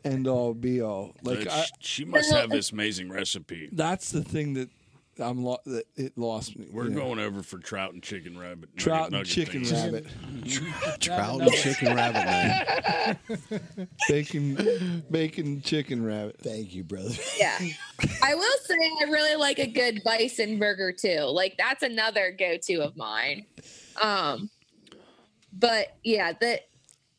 end all be all? Like I, she must have this amazing recipe. that's the thing that I'm lo- that it lost me. We're you know. going over for trout and chicken rabbit. nugget- trout and nugget chicken things. rabbit. Trout *laughs* and chicken rabbit, man. *laughs* bacon, bacon, chicken rabbit. Thank you, brother. Yeah. I will say I really like a good bison burger too. Like that's another go-to of mine. Um but yeah, the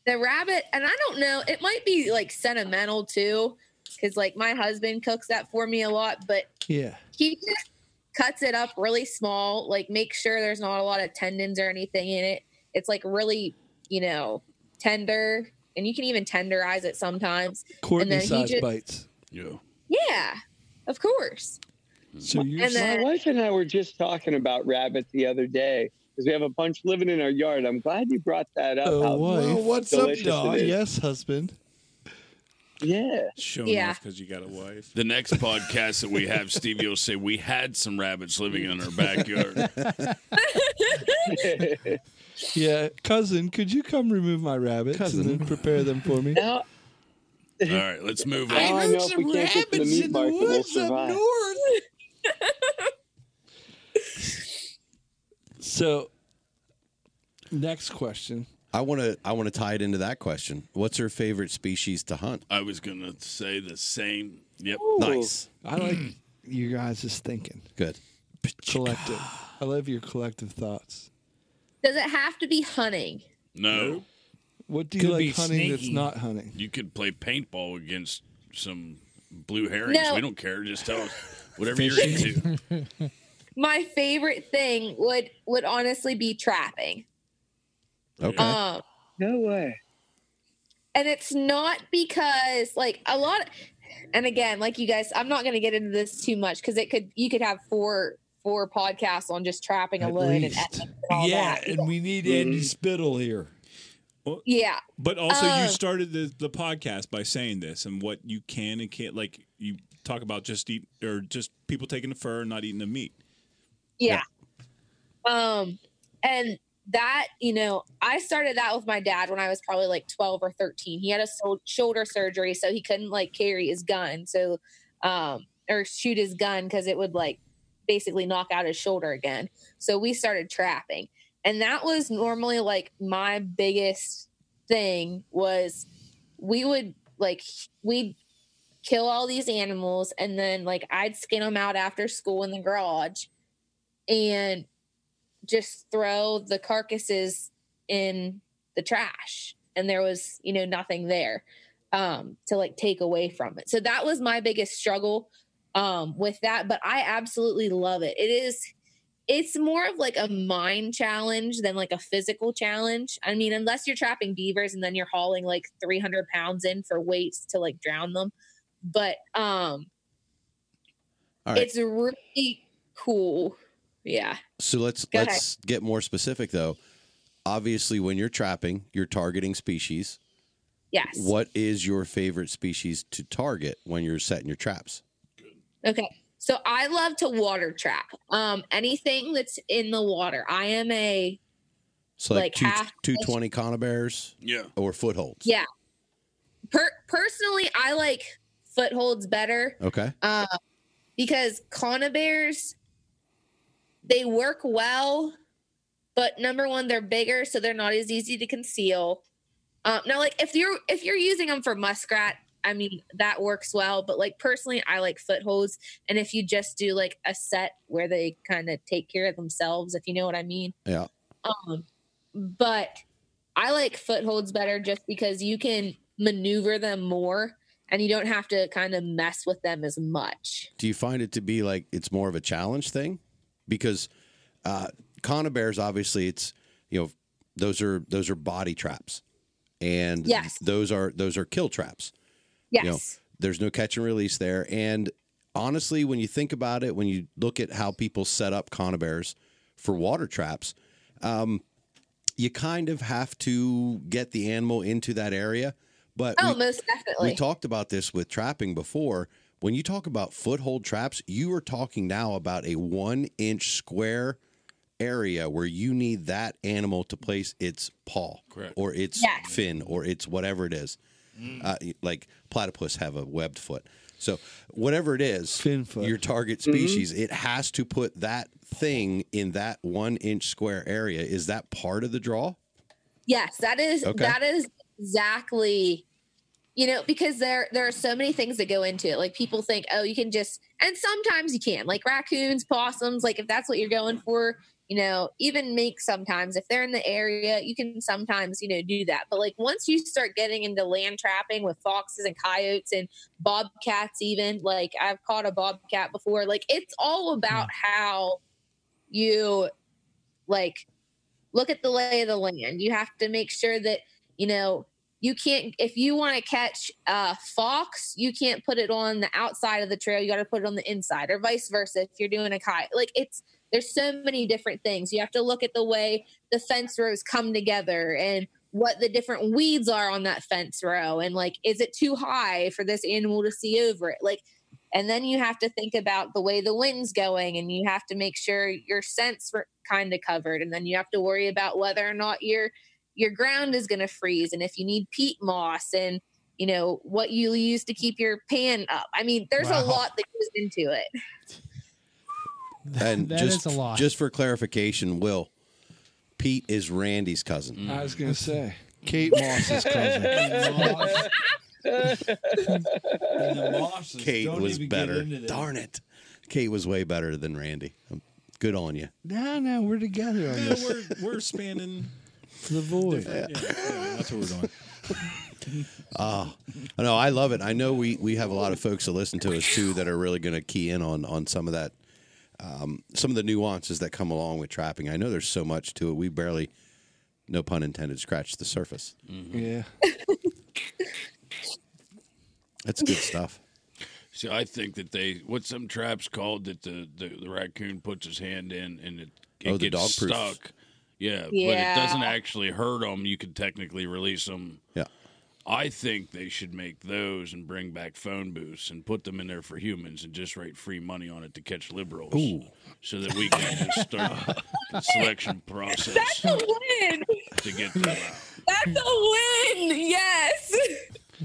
the rabbit and I don't know, it might be like sentimental too cuz like my husband cooks that for me a lot, but Yeah. he just cuts it up really small, like make sure there's not a lot of tendons or anything in it. It's like really, you know, tender and you can even tenderize it sometimes. Courtney size just, bites. Yeah. Yeah, of course. So you're And then- My wife and I were just talking about rabbit the other day because we have a bunch living in our yard. I'm glad you brought that up. Oh, how wife. delicious it is. Yes, husband. Yeah. Showing Yeah. off because you got a wife. The next podcast that we have, Stevie will say we had some rabbits living in our backyard. *laughs* *laughs* Yeah, cousin, could you come remove my rabbits and then prepare them for me? Now, All right, let's move on. now I know if we can't get to the meat market, we'll survive. *laughs* So, next question. I want to I want to tie it into that question. What's her favorite species to hunt? I was gonna say the same. Yep. Nice. I like *clears throat* you guys' Just thinking. Good. Collective. I love your collective thoughts. Does it have to be hunting? No. What do you Could like be hunting that's sneaky. not hunting? You could play paintball against some blue herrings. No. We don't care. Just tell us *laughs* whatever you're into. *laughs* My favorite thing would would honestly be trapping. Okay. Um, No way. and it's not because like a lot and again like you guys i'm not going to get into this too much because it could you could have four four podcasts on just trapping At alone and least. and all Yeah, that. and we need Andy Spittle here. yeah But also, Um, you started the, the podcast by saying this and what you can and can't. Like you talk about just eat or just people taking the fur and not eating the meat. Yeah. Um and that you know i started that with my dad when i was probably like 12 or 13 he had a sol- shoulder surgery so he couldn't like carry his gun so um or shoot his gun because it would like basically knock out his shoulder again. So we started trapping. And that was normally like my biggest thing was we would like we'd kill all these animals and then like i'd skin them out after school in the garage and just throw the carcasses in the trash. And there was you know nothing there um to like take away from it. So that was my biggest struggle um with that but i absolutely love it. It is it's more of like a mind challenge than like a physical challenge. I mean unless you're trapping beavers and then you're hauling like 300 pounds in for weights to like drown them. But um All right. it's really cool yeah So let's Go let's get more specific though. Obviously, when you're trapping, you're targeting species. yes What is your favorite species to target when you're setting your traps? Okay. So I love to water trap. Um, anything that's in the water. I am a So like, Like two half- two twenty conibears, Yeah. or footholds. yeah. per- personally, I like footholds better. Okay. Uh, because conibears, they work well, but number one, they're bigger, so they're not as easy to conceal. Um, now, like if you're if you're using them for muskrat, I mean that works well. But like personally, I like footholds, and if you just do like a set where they kind of take care of themselves, if you know what I mean. Yeah. Um, but I like footholds better just because you can maneuver them more and you don't have to kind of mess with them as much. Do you find it to be like it's more of a challenge thing? Because uh conibears obviously it's you know those are those are body traps. And Yes. those are those are kill traps. Yes. You know, there's no catch and release there. And honestly, when you think about it, when you look at how people set up conibears for water traps, um, you kind of have to get the animal into that area. But Oh, we- most definitely. we talked about this with trapping before. When you talk about foothold traps, you are talking now about a one inch square area where you need that animal to place its paw Correct. or its Yes. fin or its whatever it is. Uh, like platypus have a webbed foot. So whatever it is, your target species, it has to put that thing in that one inch square area. Is that part of the draw? Yes, that is Okay. that is exactly you know because there there are so many things that go into it. Like people think oh you can just and sometimes you can like raccoons possums like if that's what you're going for you know even mink sometimes if they're in the area you can sometimes you know do that. But like once you start getting into land trapping with foxes and coyotes and bobcats even like i've caught a bobcat before like it's all about how you like look at the lay of the land. You have to make sure that, you know, you can't, if you want to catch a fox, you can't put it on the outside of the trail. You got to put it on the inside, or vice versa. If you're doing a kite, like it's, there's so many different things. You have to look at the way the fence rows come together and what the different weeds are on that fence row. And like, is it too high for this animal to see over it? Like, and then you have to think about the way the wind's going and you have to make sure your scents are kind of covered and then you have to worry about whether or not your your ground is going to freeze and if you need peat moss and you know what you use to keep your pan up i mean there's Wow. a lot that goes into it *laughs* And That just, is a lot. Just for clarification, Will, Pete is Randy's cousin. I was going to say Kate Moss's cousin. *laughs* Kate don't was even get better. into. Darn it. Kate was way better than Randy. Um, Good on you. No, no, we're together on this. we're we're spanning the void. Yeah, yeah, that's what we're doing. *laughs* Ah, I know. I love it. I know we, we have a lot of folks that listen to us too that are really going to key in on on some of that, um, some of the nuances that come along with trapping. I know there's so much to it. We barely, no pun intended, scratched the surface. Yeah. *laughs* That's good stuff. See, I think that they what some traps called that the, the, the raccoon puts his hand in and it, it Oh, the gets dog-proof. stuck. Yeah, but it doesn't actually hurt them. You could technically release them. Yeah. I think they should make those and bring back phone booths and put them in there for humans and just write free money on it to catch liberals. Ooh. So that we can just start the selection process that's a win to get them out. that's a win yes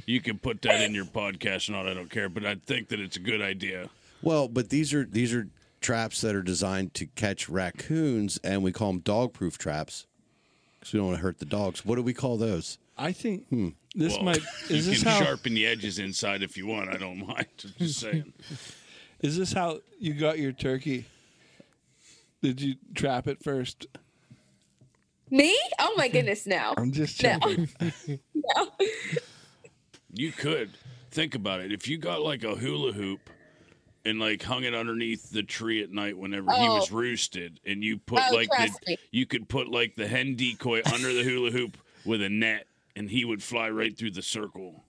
You can put that in your podcast and all. I don't care, but I think that it's a good idea. Well, but these are these are traps that are designed to catch raccoons, and we call them dog-proof traps because we don't want to hurt the dogs. What do we call those? I think Hmm. this Well, might is you this can how sharpen the edges inside if you want. I don't mind. Just saying. *laughs* is this how you got your turkey? Did you trap it first? me oh my goodness no I'm just no checking. *laughs* *laughs* no You could think about it. If you got like a hula hoop and like hung it underneath the tree at night whenever he was Oh. roosted, and you put Oh, like the you could put like the hen decoy under the hula hoop with a net, and he would fly right through the circle.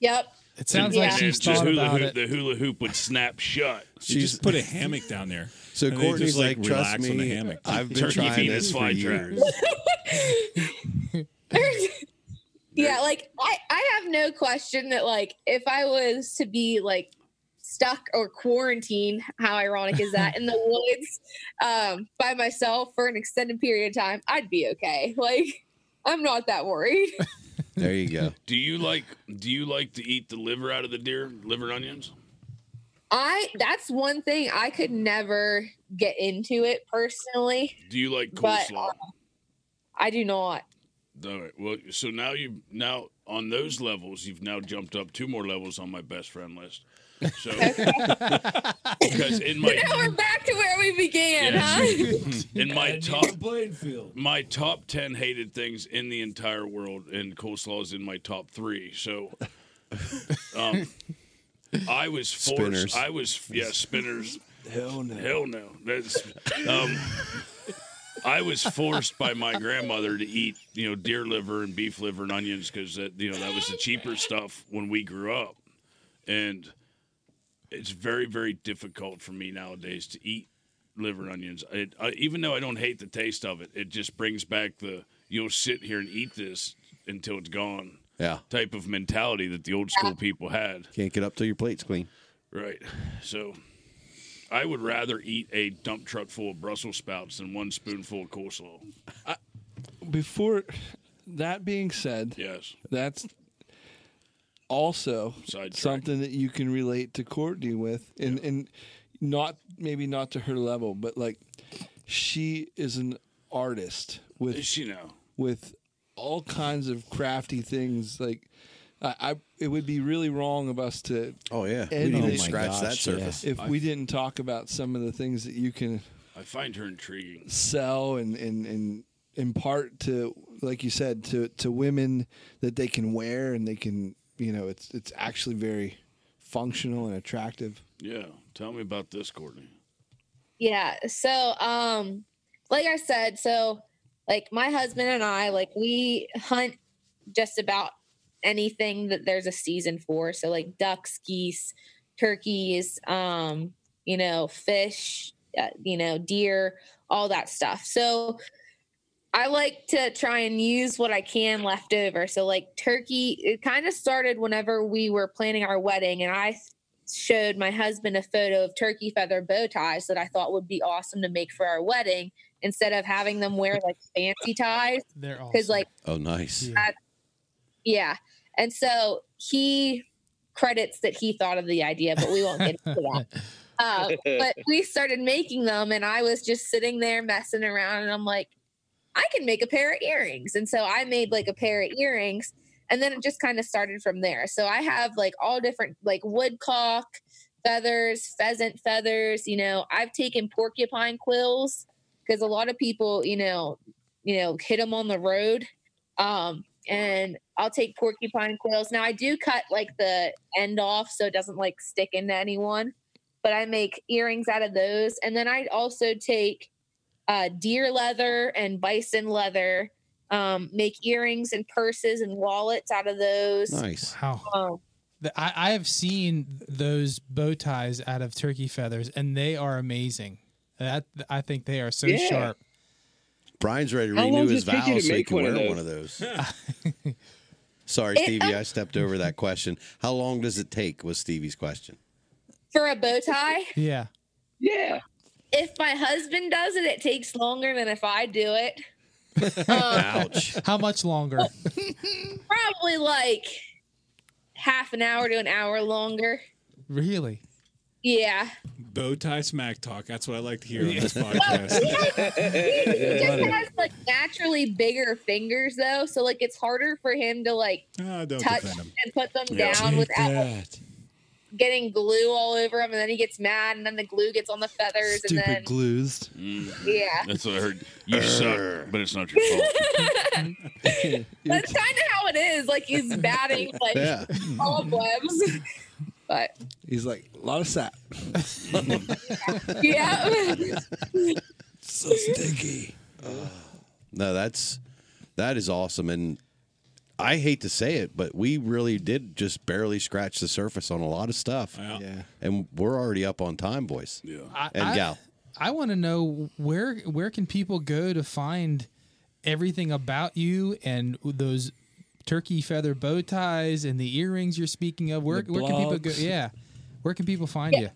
yep It sounds Yeah. like And she's just thought hula about hoop, it. The hula hoop would snap shut. *laughs* She just put a *laughs* hammock down there. So And they Courtney's just, like, trust relax on the me, hammock. I've been Turkey trying this is for years. *laughs* yeah like i i have no question that like if i was to be like stuck or quarantined how ironic is that in the *laughs* woods um by myself for an extended period of time i'd be okay *laughs* like i'm not that worried *laughs* There you go. Do you like do you like to eat the liver out of the deer, liver and onions? I that's one thing I could never get into it personally, Do you like but coleslaw? uh, I do not. All right. Well, so now you now on those levels, you've now jumped up two more levels on my best friend list. So *laughs* because in my now we're back to where we began, huh? *laughs* In *laughs* my top field. my top 10 hated things in the entire world and coleslaw is in my top 3 so um I was forced Spinners. I was yeah spinners Hell no. hell no that's um I was forced by my grandmother to eat, you know, deer liver and beef liver and onions because that, you know, that was the cheaper stuff when we grew up, and it's very, very difficult for me nowadays to eat liver and onions. It, I, even though I don't hate the taste of it, it just brings back the you'll sit here and eat this until it's gone Yeah. type of mentality that the old school people had. Can't get up till your plate's clean. Right. So I would rather eat a dump truck full of Brussels sprouts than one spoonful of coleslaw. Before that being said, Yes. that's also Sidetrack. something that you can relate to Courtney with, and and not maybe not to her level, but like she is an artist with Is she now? with all kinds of crafty things. Like I, I it would be really wrong of us to Oh yeah. end we need it to scratch that surface. if we didn't talk about some of the things that you can I find her intriguing. sell and, and, and impart to like you said to, to women that they can wear and they can you know it's it's actually very functional and attractive Yeah. Tell me about this, Courtney. Yeah. So, um, like I said, so like my husband and I, like we hunt just about anything that there's a season for. So like ducks, geese, turkeys, um, you know, fish, uh, you know, deer, all that stuff. So I like to try and use what I can left over. So like turkey, it kind of started whenever we were planning our wedding and I showed my husband a photo of turkey feather bow ties that I thought would be awesome to make for our wedding instead of having them wear like fancy ties. *laughs* They're Because like Oh, nice. that- yeah. And so he credits that he thought of the idea, but we won't get into that. *laughs* Uh, but we started making them, and I was just sitting there messing around, and I'm like, I can make a pair of earrings. And so I made like a pair of earrings, and then it just kind of started from there. So I have like all different, like woodcock feathers, pheasant feathers. You know, I've taken porcupine quills because a lot of people, you know, you know, hit them on the road. Um, and I'll take porcupine quills. Now I do cut like the end off so it doesn't like stick into anyone, but I make earrings out of those. And then I also take uh, deer leather and bison leather, um, make earrings and purses and wallets out of those. Nice. Wow. Um, I, I have seen those bow ties out of turkey feathers, and they are amazing. That I think they are so Yeah. sharp. Brian's ready to How renew his it vows to so he can one wear those? one of those. *laughs* Sorry, It- Stevie, I stepped over that question. How long does it take? Was Stevie's question. for a bow tie, Yeah. Yeah. If my husband does it, it takes longer than if I do it. *laughs* Um, Ouch. How much longer? *laughs* probably like half an hour to an hour longer. really? Yeah. Bow tie smack talk. That's what I like to hear on this Well, podcast. he, he just has like naturally bigger fingers though, so like it's harder for him to like Ah, don't touch defend him. and put them Yeah. down without like, that. Getting glue all over him, and then he gets mad, and then the glue gets on the feathers, and stupid then glues Mm, yeah, that's what I heard. You suck, but it's not your fault. *laughs* *laughs* that's kind of how it is. Like he's batting *laughs* like Yeah. cobwebs, but he's like a lot of sap yeah. so sticky No, that's that is awesome, and I hate to say it, but we really did just barely scratch the surface on a lot of stuff. Yeah. yeah And we're already up on time, boys Yeah. I, and I- gal. I want to know where where can people go to find everything about you and those turkey feather bow ties and the earrings you're speaking of. Where where can people go? Yeah, where can people find you?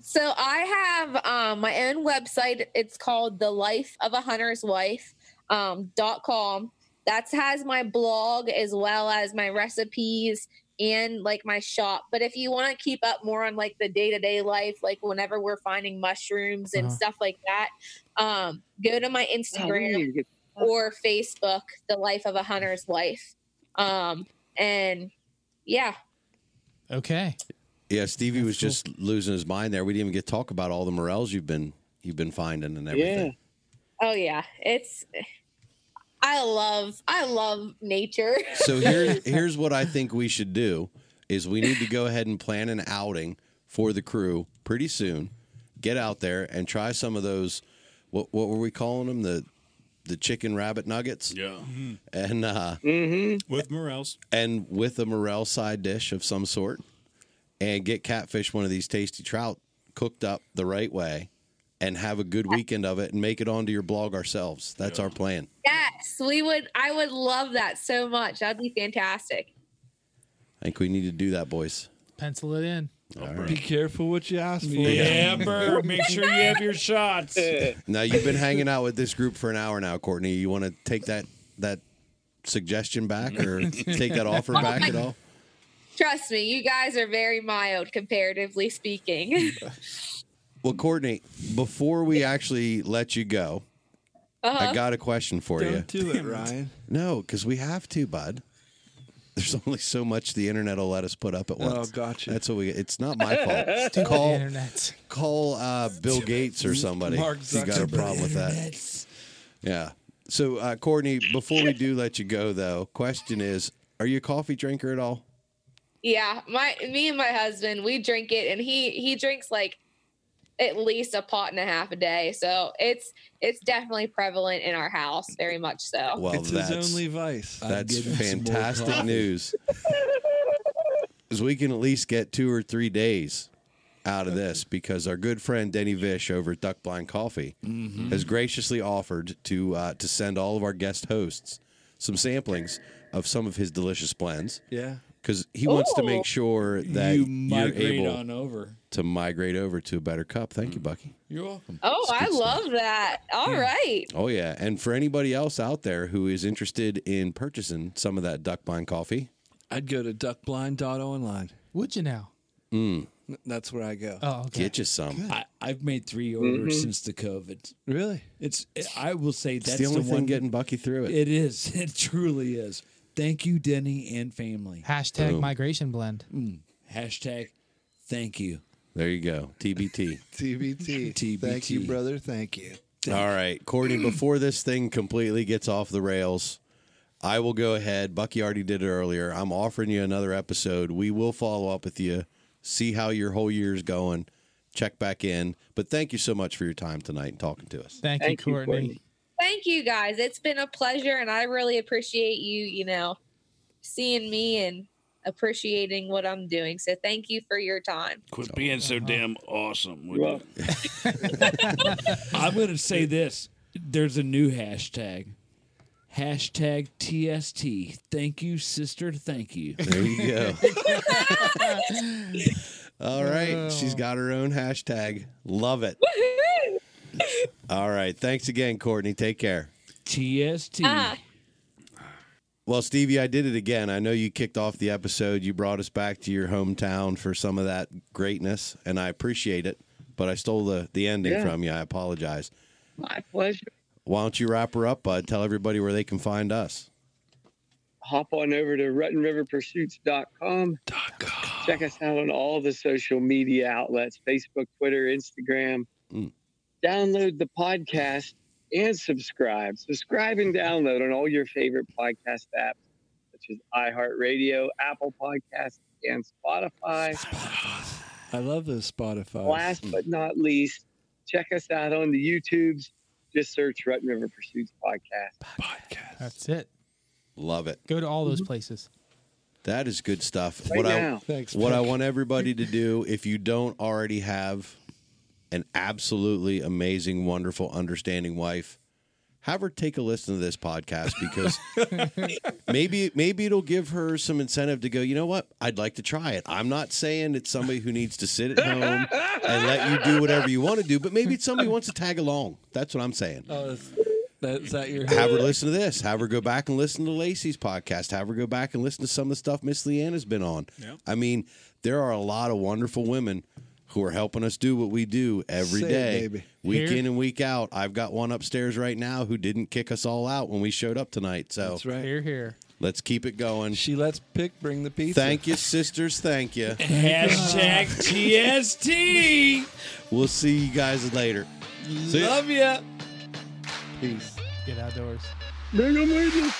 So I have um, my own website. It's called The Life of a Hunter's Wife um, dot com, that has my blog as well as my recipes and like my shop. But if you want to keep up more on like the day to day life, like whenever we're finding mushrooms and Uh-huh. stuff like that, um, go to my Oh, Instagram or Facebook, The Life of a Hunter's Wife. Um, and yeah, Okay. Yeah, Stevie was just losing his mind there. We didn't even get to talk about all the morels you've been you've been finding and everything. Yeah. oh yeah, it's. I love I love nature. So here's *laughs* here's what I think we should do: is we need to go ahead and plan an outing for the crew pretty soon. Get out there and try some of those. What what were we calling them? The the chicken rabbit nuggets. Yeah, and uh, with morels and with a morel side dish of some sort, and get catfish one of these tasty trout cooked up the right way, and have a good weekend of it, and make it onto your blog ourselves. That's our plan. yes, we would. I would love that so much. That'd be fantastic. I think we need to do that, boys. Pencil it in. All right. Be careful what you ask for. Yeah, Burr, make sure you have your shots. *laughs* Now you've been hanging out with this group for an hour now, Courtney. You want to take that that suggestion back or *laughs* take that offer back at all? Trust me, you guys are very mild comparatively speaking. *laughs* Well, Courtney, before we actually let you go, Uh-huh. I got a question for you. Don't do it, Ryan. No, because we have to, bud. There's only so much the internet will let us put up at once. Oh, gotcha. That's what we. It's not my *laughs* fault. Stupid call internet. call uh, Bill Gates or somebody. Mark if you got a Zuckerberg. problem with that. Yeah. So, uh, Courtney, before we do let you go, though, question is: Are you a coffee drinker at all? yeah, my me and my husband, we drink it, and he he drinks like at least a pot and a half a day. So it's it's definitely prevalent in our house, very much so. Well, it's that's his only vice. that's give him some more fantastic news. *laughs* Because we can at least get two or three days out of this because our good friend Denny Vish over at Duck Blind Coffee Mm-hmm. has graciously offered to uh, to send all of our guest hosts some samplings of some of his delicious blends Yeah. because he wants to make sure that you are migrate able on over. To migrate over to a better cup. Thank you, Bucky. You're welcome. Oh, I love that. All right. Oh yeah, and for anybody else out there who is interested in purchasing some of that Duck Blind coffee, I'd go to duckblind.online. Would you now? mm, That's where I go. Oh, okay. get you some. I, I've made three orders since the COVID. Really? It's. I will say It's that's the only thing one. getting Bucky through it. It is. *laughs* It truly is. Thank you, Denny and family. Hashtag Boom. migration blend. Mm. Hashtag. Thank you. There you go, TBT. TBT. TBT. Thank you, brother. Thank you. All right, Courtney. Before this thing completely gets off the rails, I will go ahead. Bucky already did it earlier. I'm offering you another episode. We will follow up with you, see how your whole year's going, check back in. But thank you so much for your time tonight and talking to us. Thank, Thank you, you, Courtney. Courtney. Thank you guys. It's been a pleasure and I really appreciate you, you know, seeing me and appreciating what I'm doing. So thank you for your time. Quit being so damn awesome. With Well, *laughs* I'm going to say this. There's a new hashtag. Hashtag TST. Thank you, sister. Thank you. There you go. *laughs* All right, she's got her own hashtag. Love it. All right, thanks again, Courtney. Take care. TST. Ah, Well, Stevie, I did it again. I know you kicked off the episode. You brought us back to your hometown for some of that greatness, and I appreciate it. But I stole the, the ending Yeah. from you. I apologize. my pleasure. Why don't you wrap her up, bud? Tell everybody where they can find us. Hop on over to RutandRiverPursuits.com. Check us out on all the social media outlets Facebook, Twitter, Instagram. Mm. Download the podcast and subscribe. Subscribe and download on all your favorite podcast apps, such as iHeartRadio, Apple Podcasts, and Spotify. I love those Spotify. Last but not least, check us out on the YouTubes. Just search Rut and River Pursuits Podcast. Podcast. That's it. Love it. Go to all those mm-hmm. places. That is good stuff. Right what now. I Thanks, what I want everybody to do, if you don't already have an absolutely amazing, wonderful, understanding wife, have her take a listen to this podcast because *laughs* maybe maybe it'll give her some incentive to go. You know what? I'd like to try it. I'm not saying it's somebody who needs to sit at home and let you do whatever you want to do, but maybe it's somebody who wants to tag along. That's what I'm saying. Oh, that's- that your have her listen to this. Have her go back and listen to Lacey's podcast. Have her go back and listen to some of the stuff Miss Leanna's been on. Yep. I mean, there are a lot of wonderful women who are helping us do what we do every Say day, baby. week Here- in and week out. I've got one upstairs right now who didn't kick us all out when we showed up tonight. So That's right. Here, here. let's keep it going. She lets pick bring the pizza. Thank you, sisters. Thank you. *laughs* Hashtag TST. We'll see you guys later. See ya. Love ya. Peace. Get outdoors. Mega Major.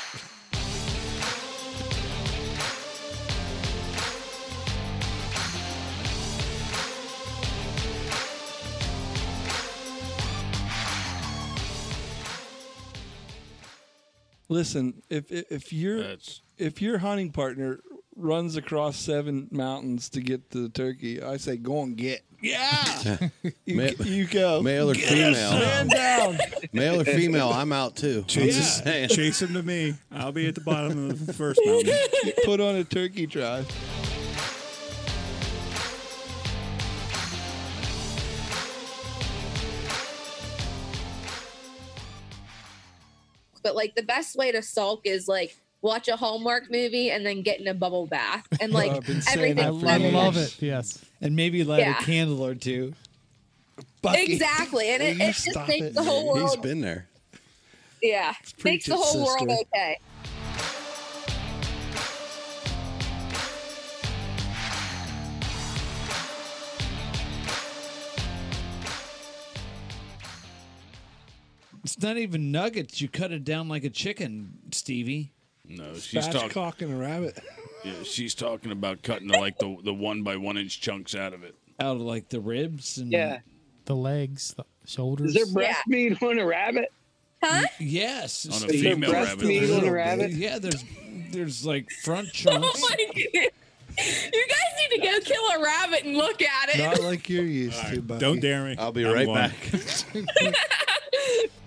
Listen, if if, if your That's if your hunting partner runs across seven mountains to get to the turkey, I say go and get. Yeah, *laughs* you, Ma- you go. Male or Get female? us, Man down. Male or female, I'm out too. I'm Chase, just saying. chase him to me. I'll be at the bottom of the first mountain. *laughs* Put on a turkey drive. But like the best way to sulk is like watch a Hallmark movie and then get in a bubble bath and like I've been saying everything. I love it. Yes. And maybe light Yeah. a candle or two. Bucky. Exactly, and it, it just makes it? the whole He's world. been there. yeah, makes the it, whole world okay. It's not even nuggets. You cut it down like a chicken, Stevie. no. She's Spatchcock talking. cock and a rabbit. Yeah, she's talking about cutting the, like the the one by one inch chunks out of it. Out of like the ribs and Yeah. The legs, the shoulders. Is there breast meat on a rabbit? Huh? Yes. On a Stevie. female breast rabbit. meat on a rabbit? Yeah, there's there's like front *laughs* oh chunks. Oh my god! You guys need to go kill a rabbit and look at it. Not like you're used to, buddy. Don't dare me. I'll be I'm right going. back. *laughs* *laughs*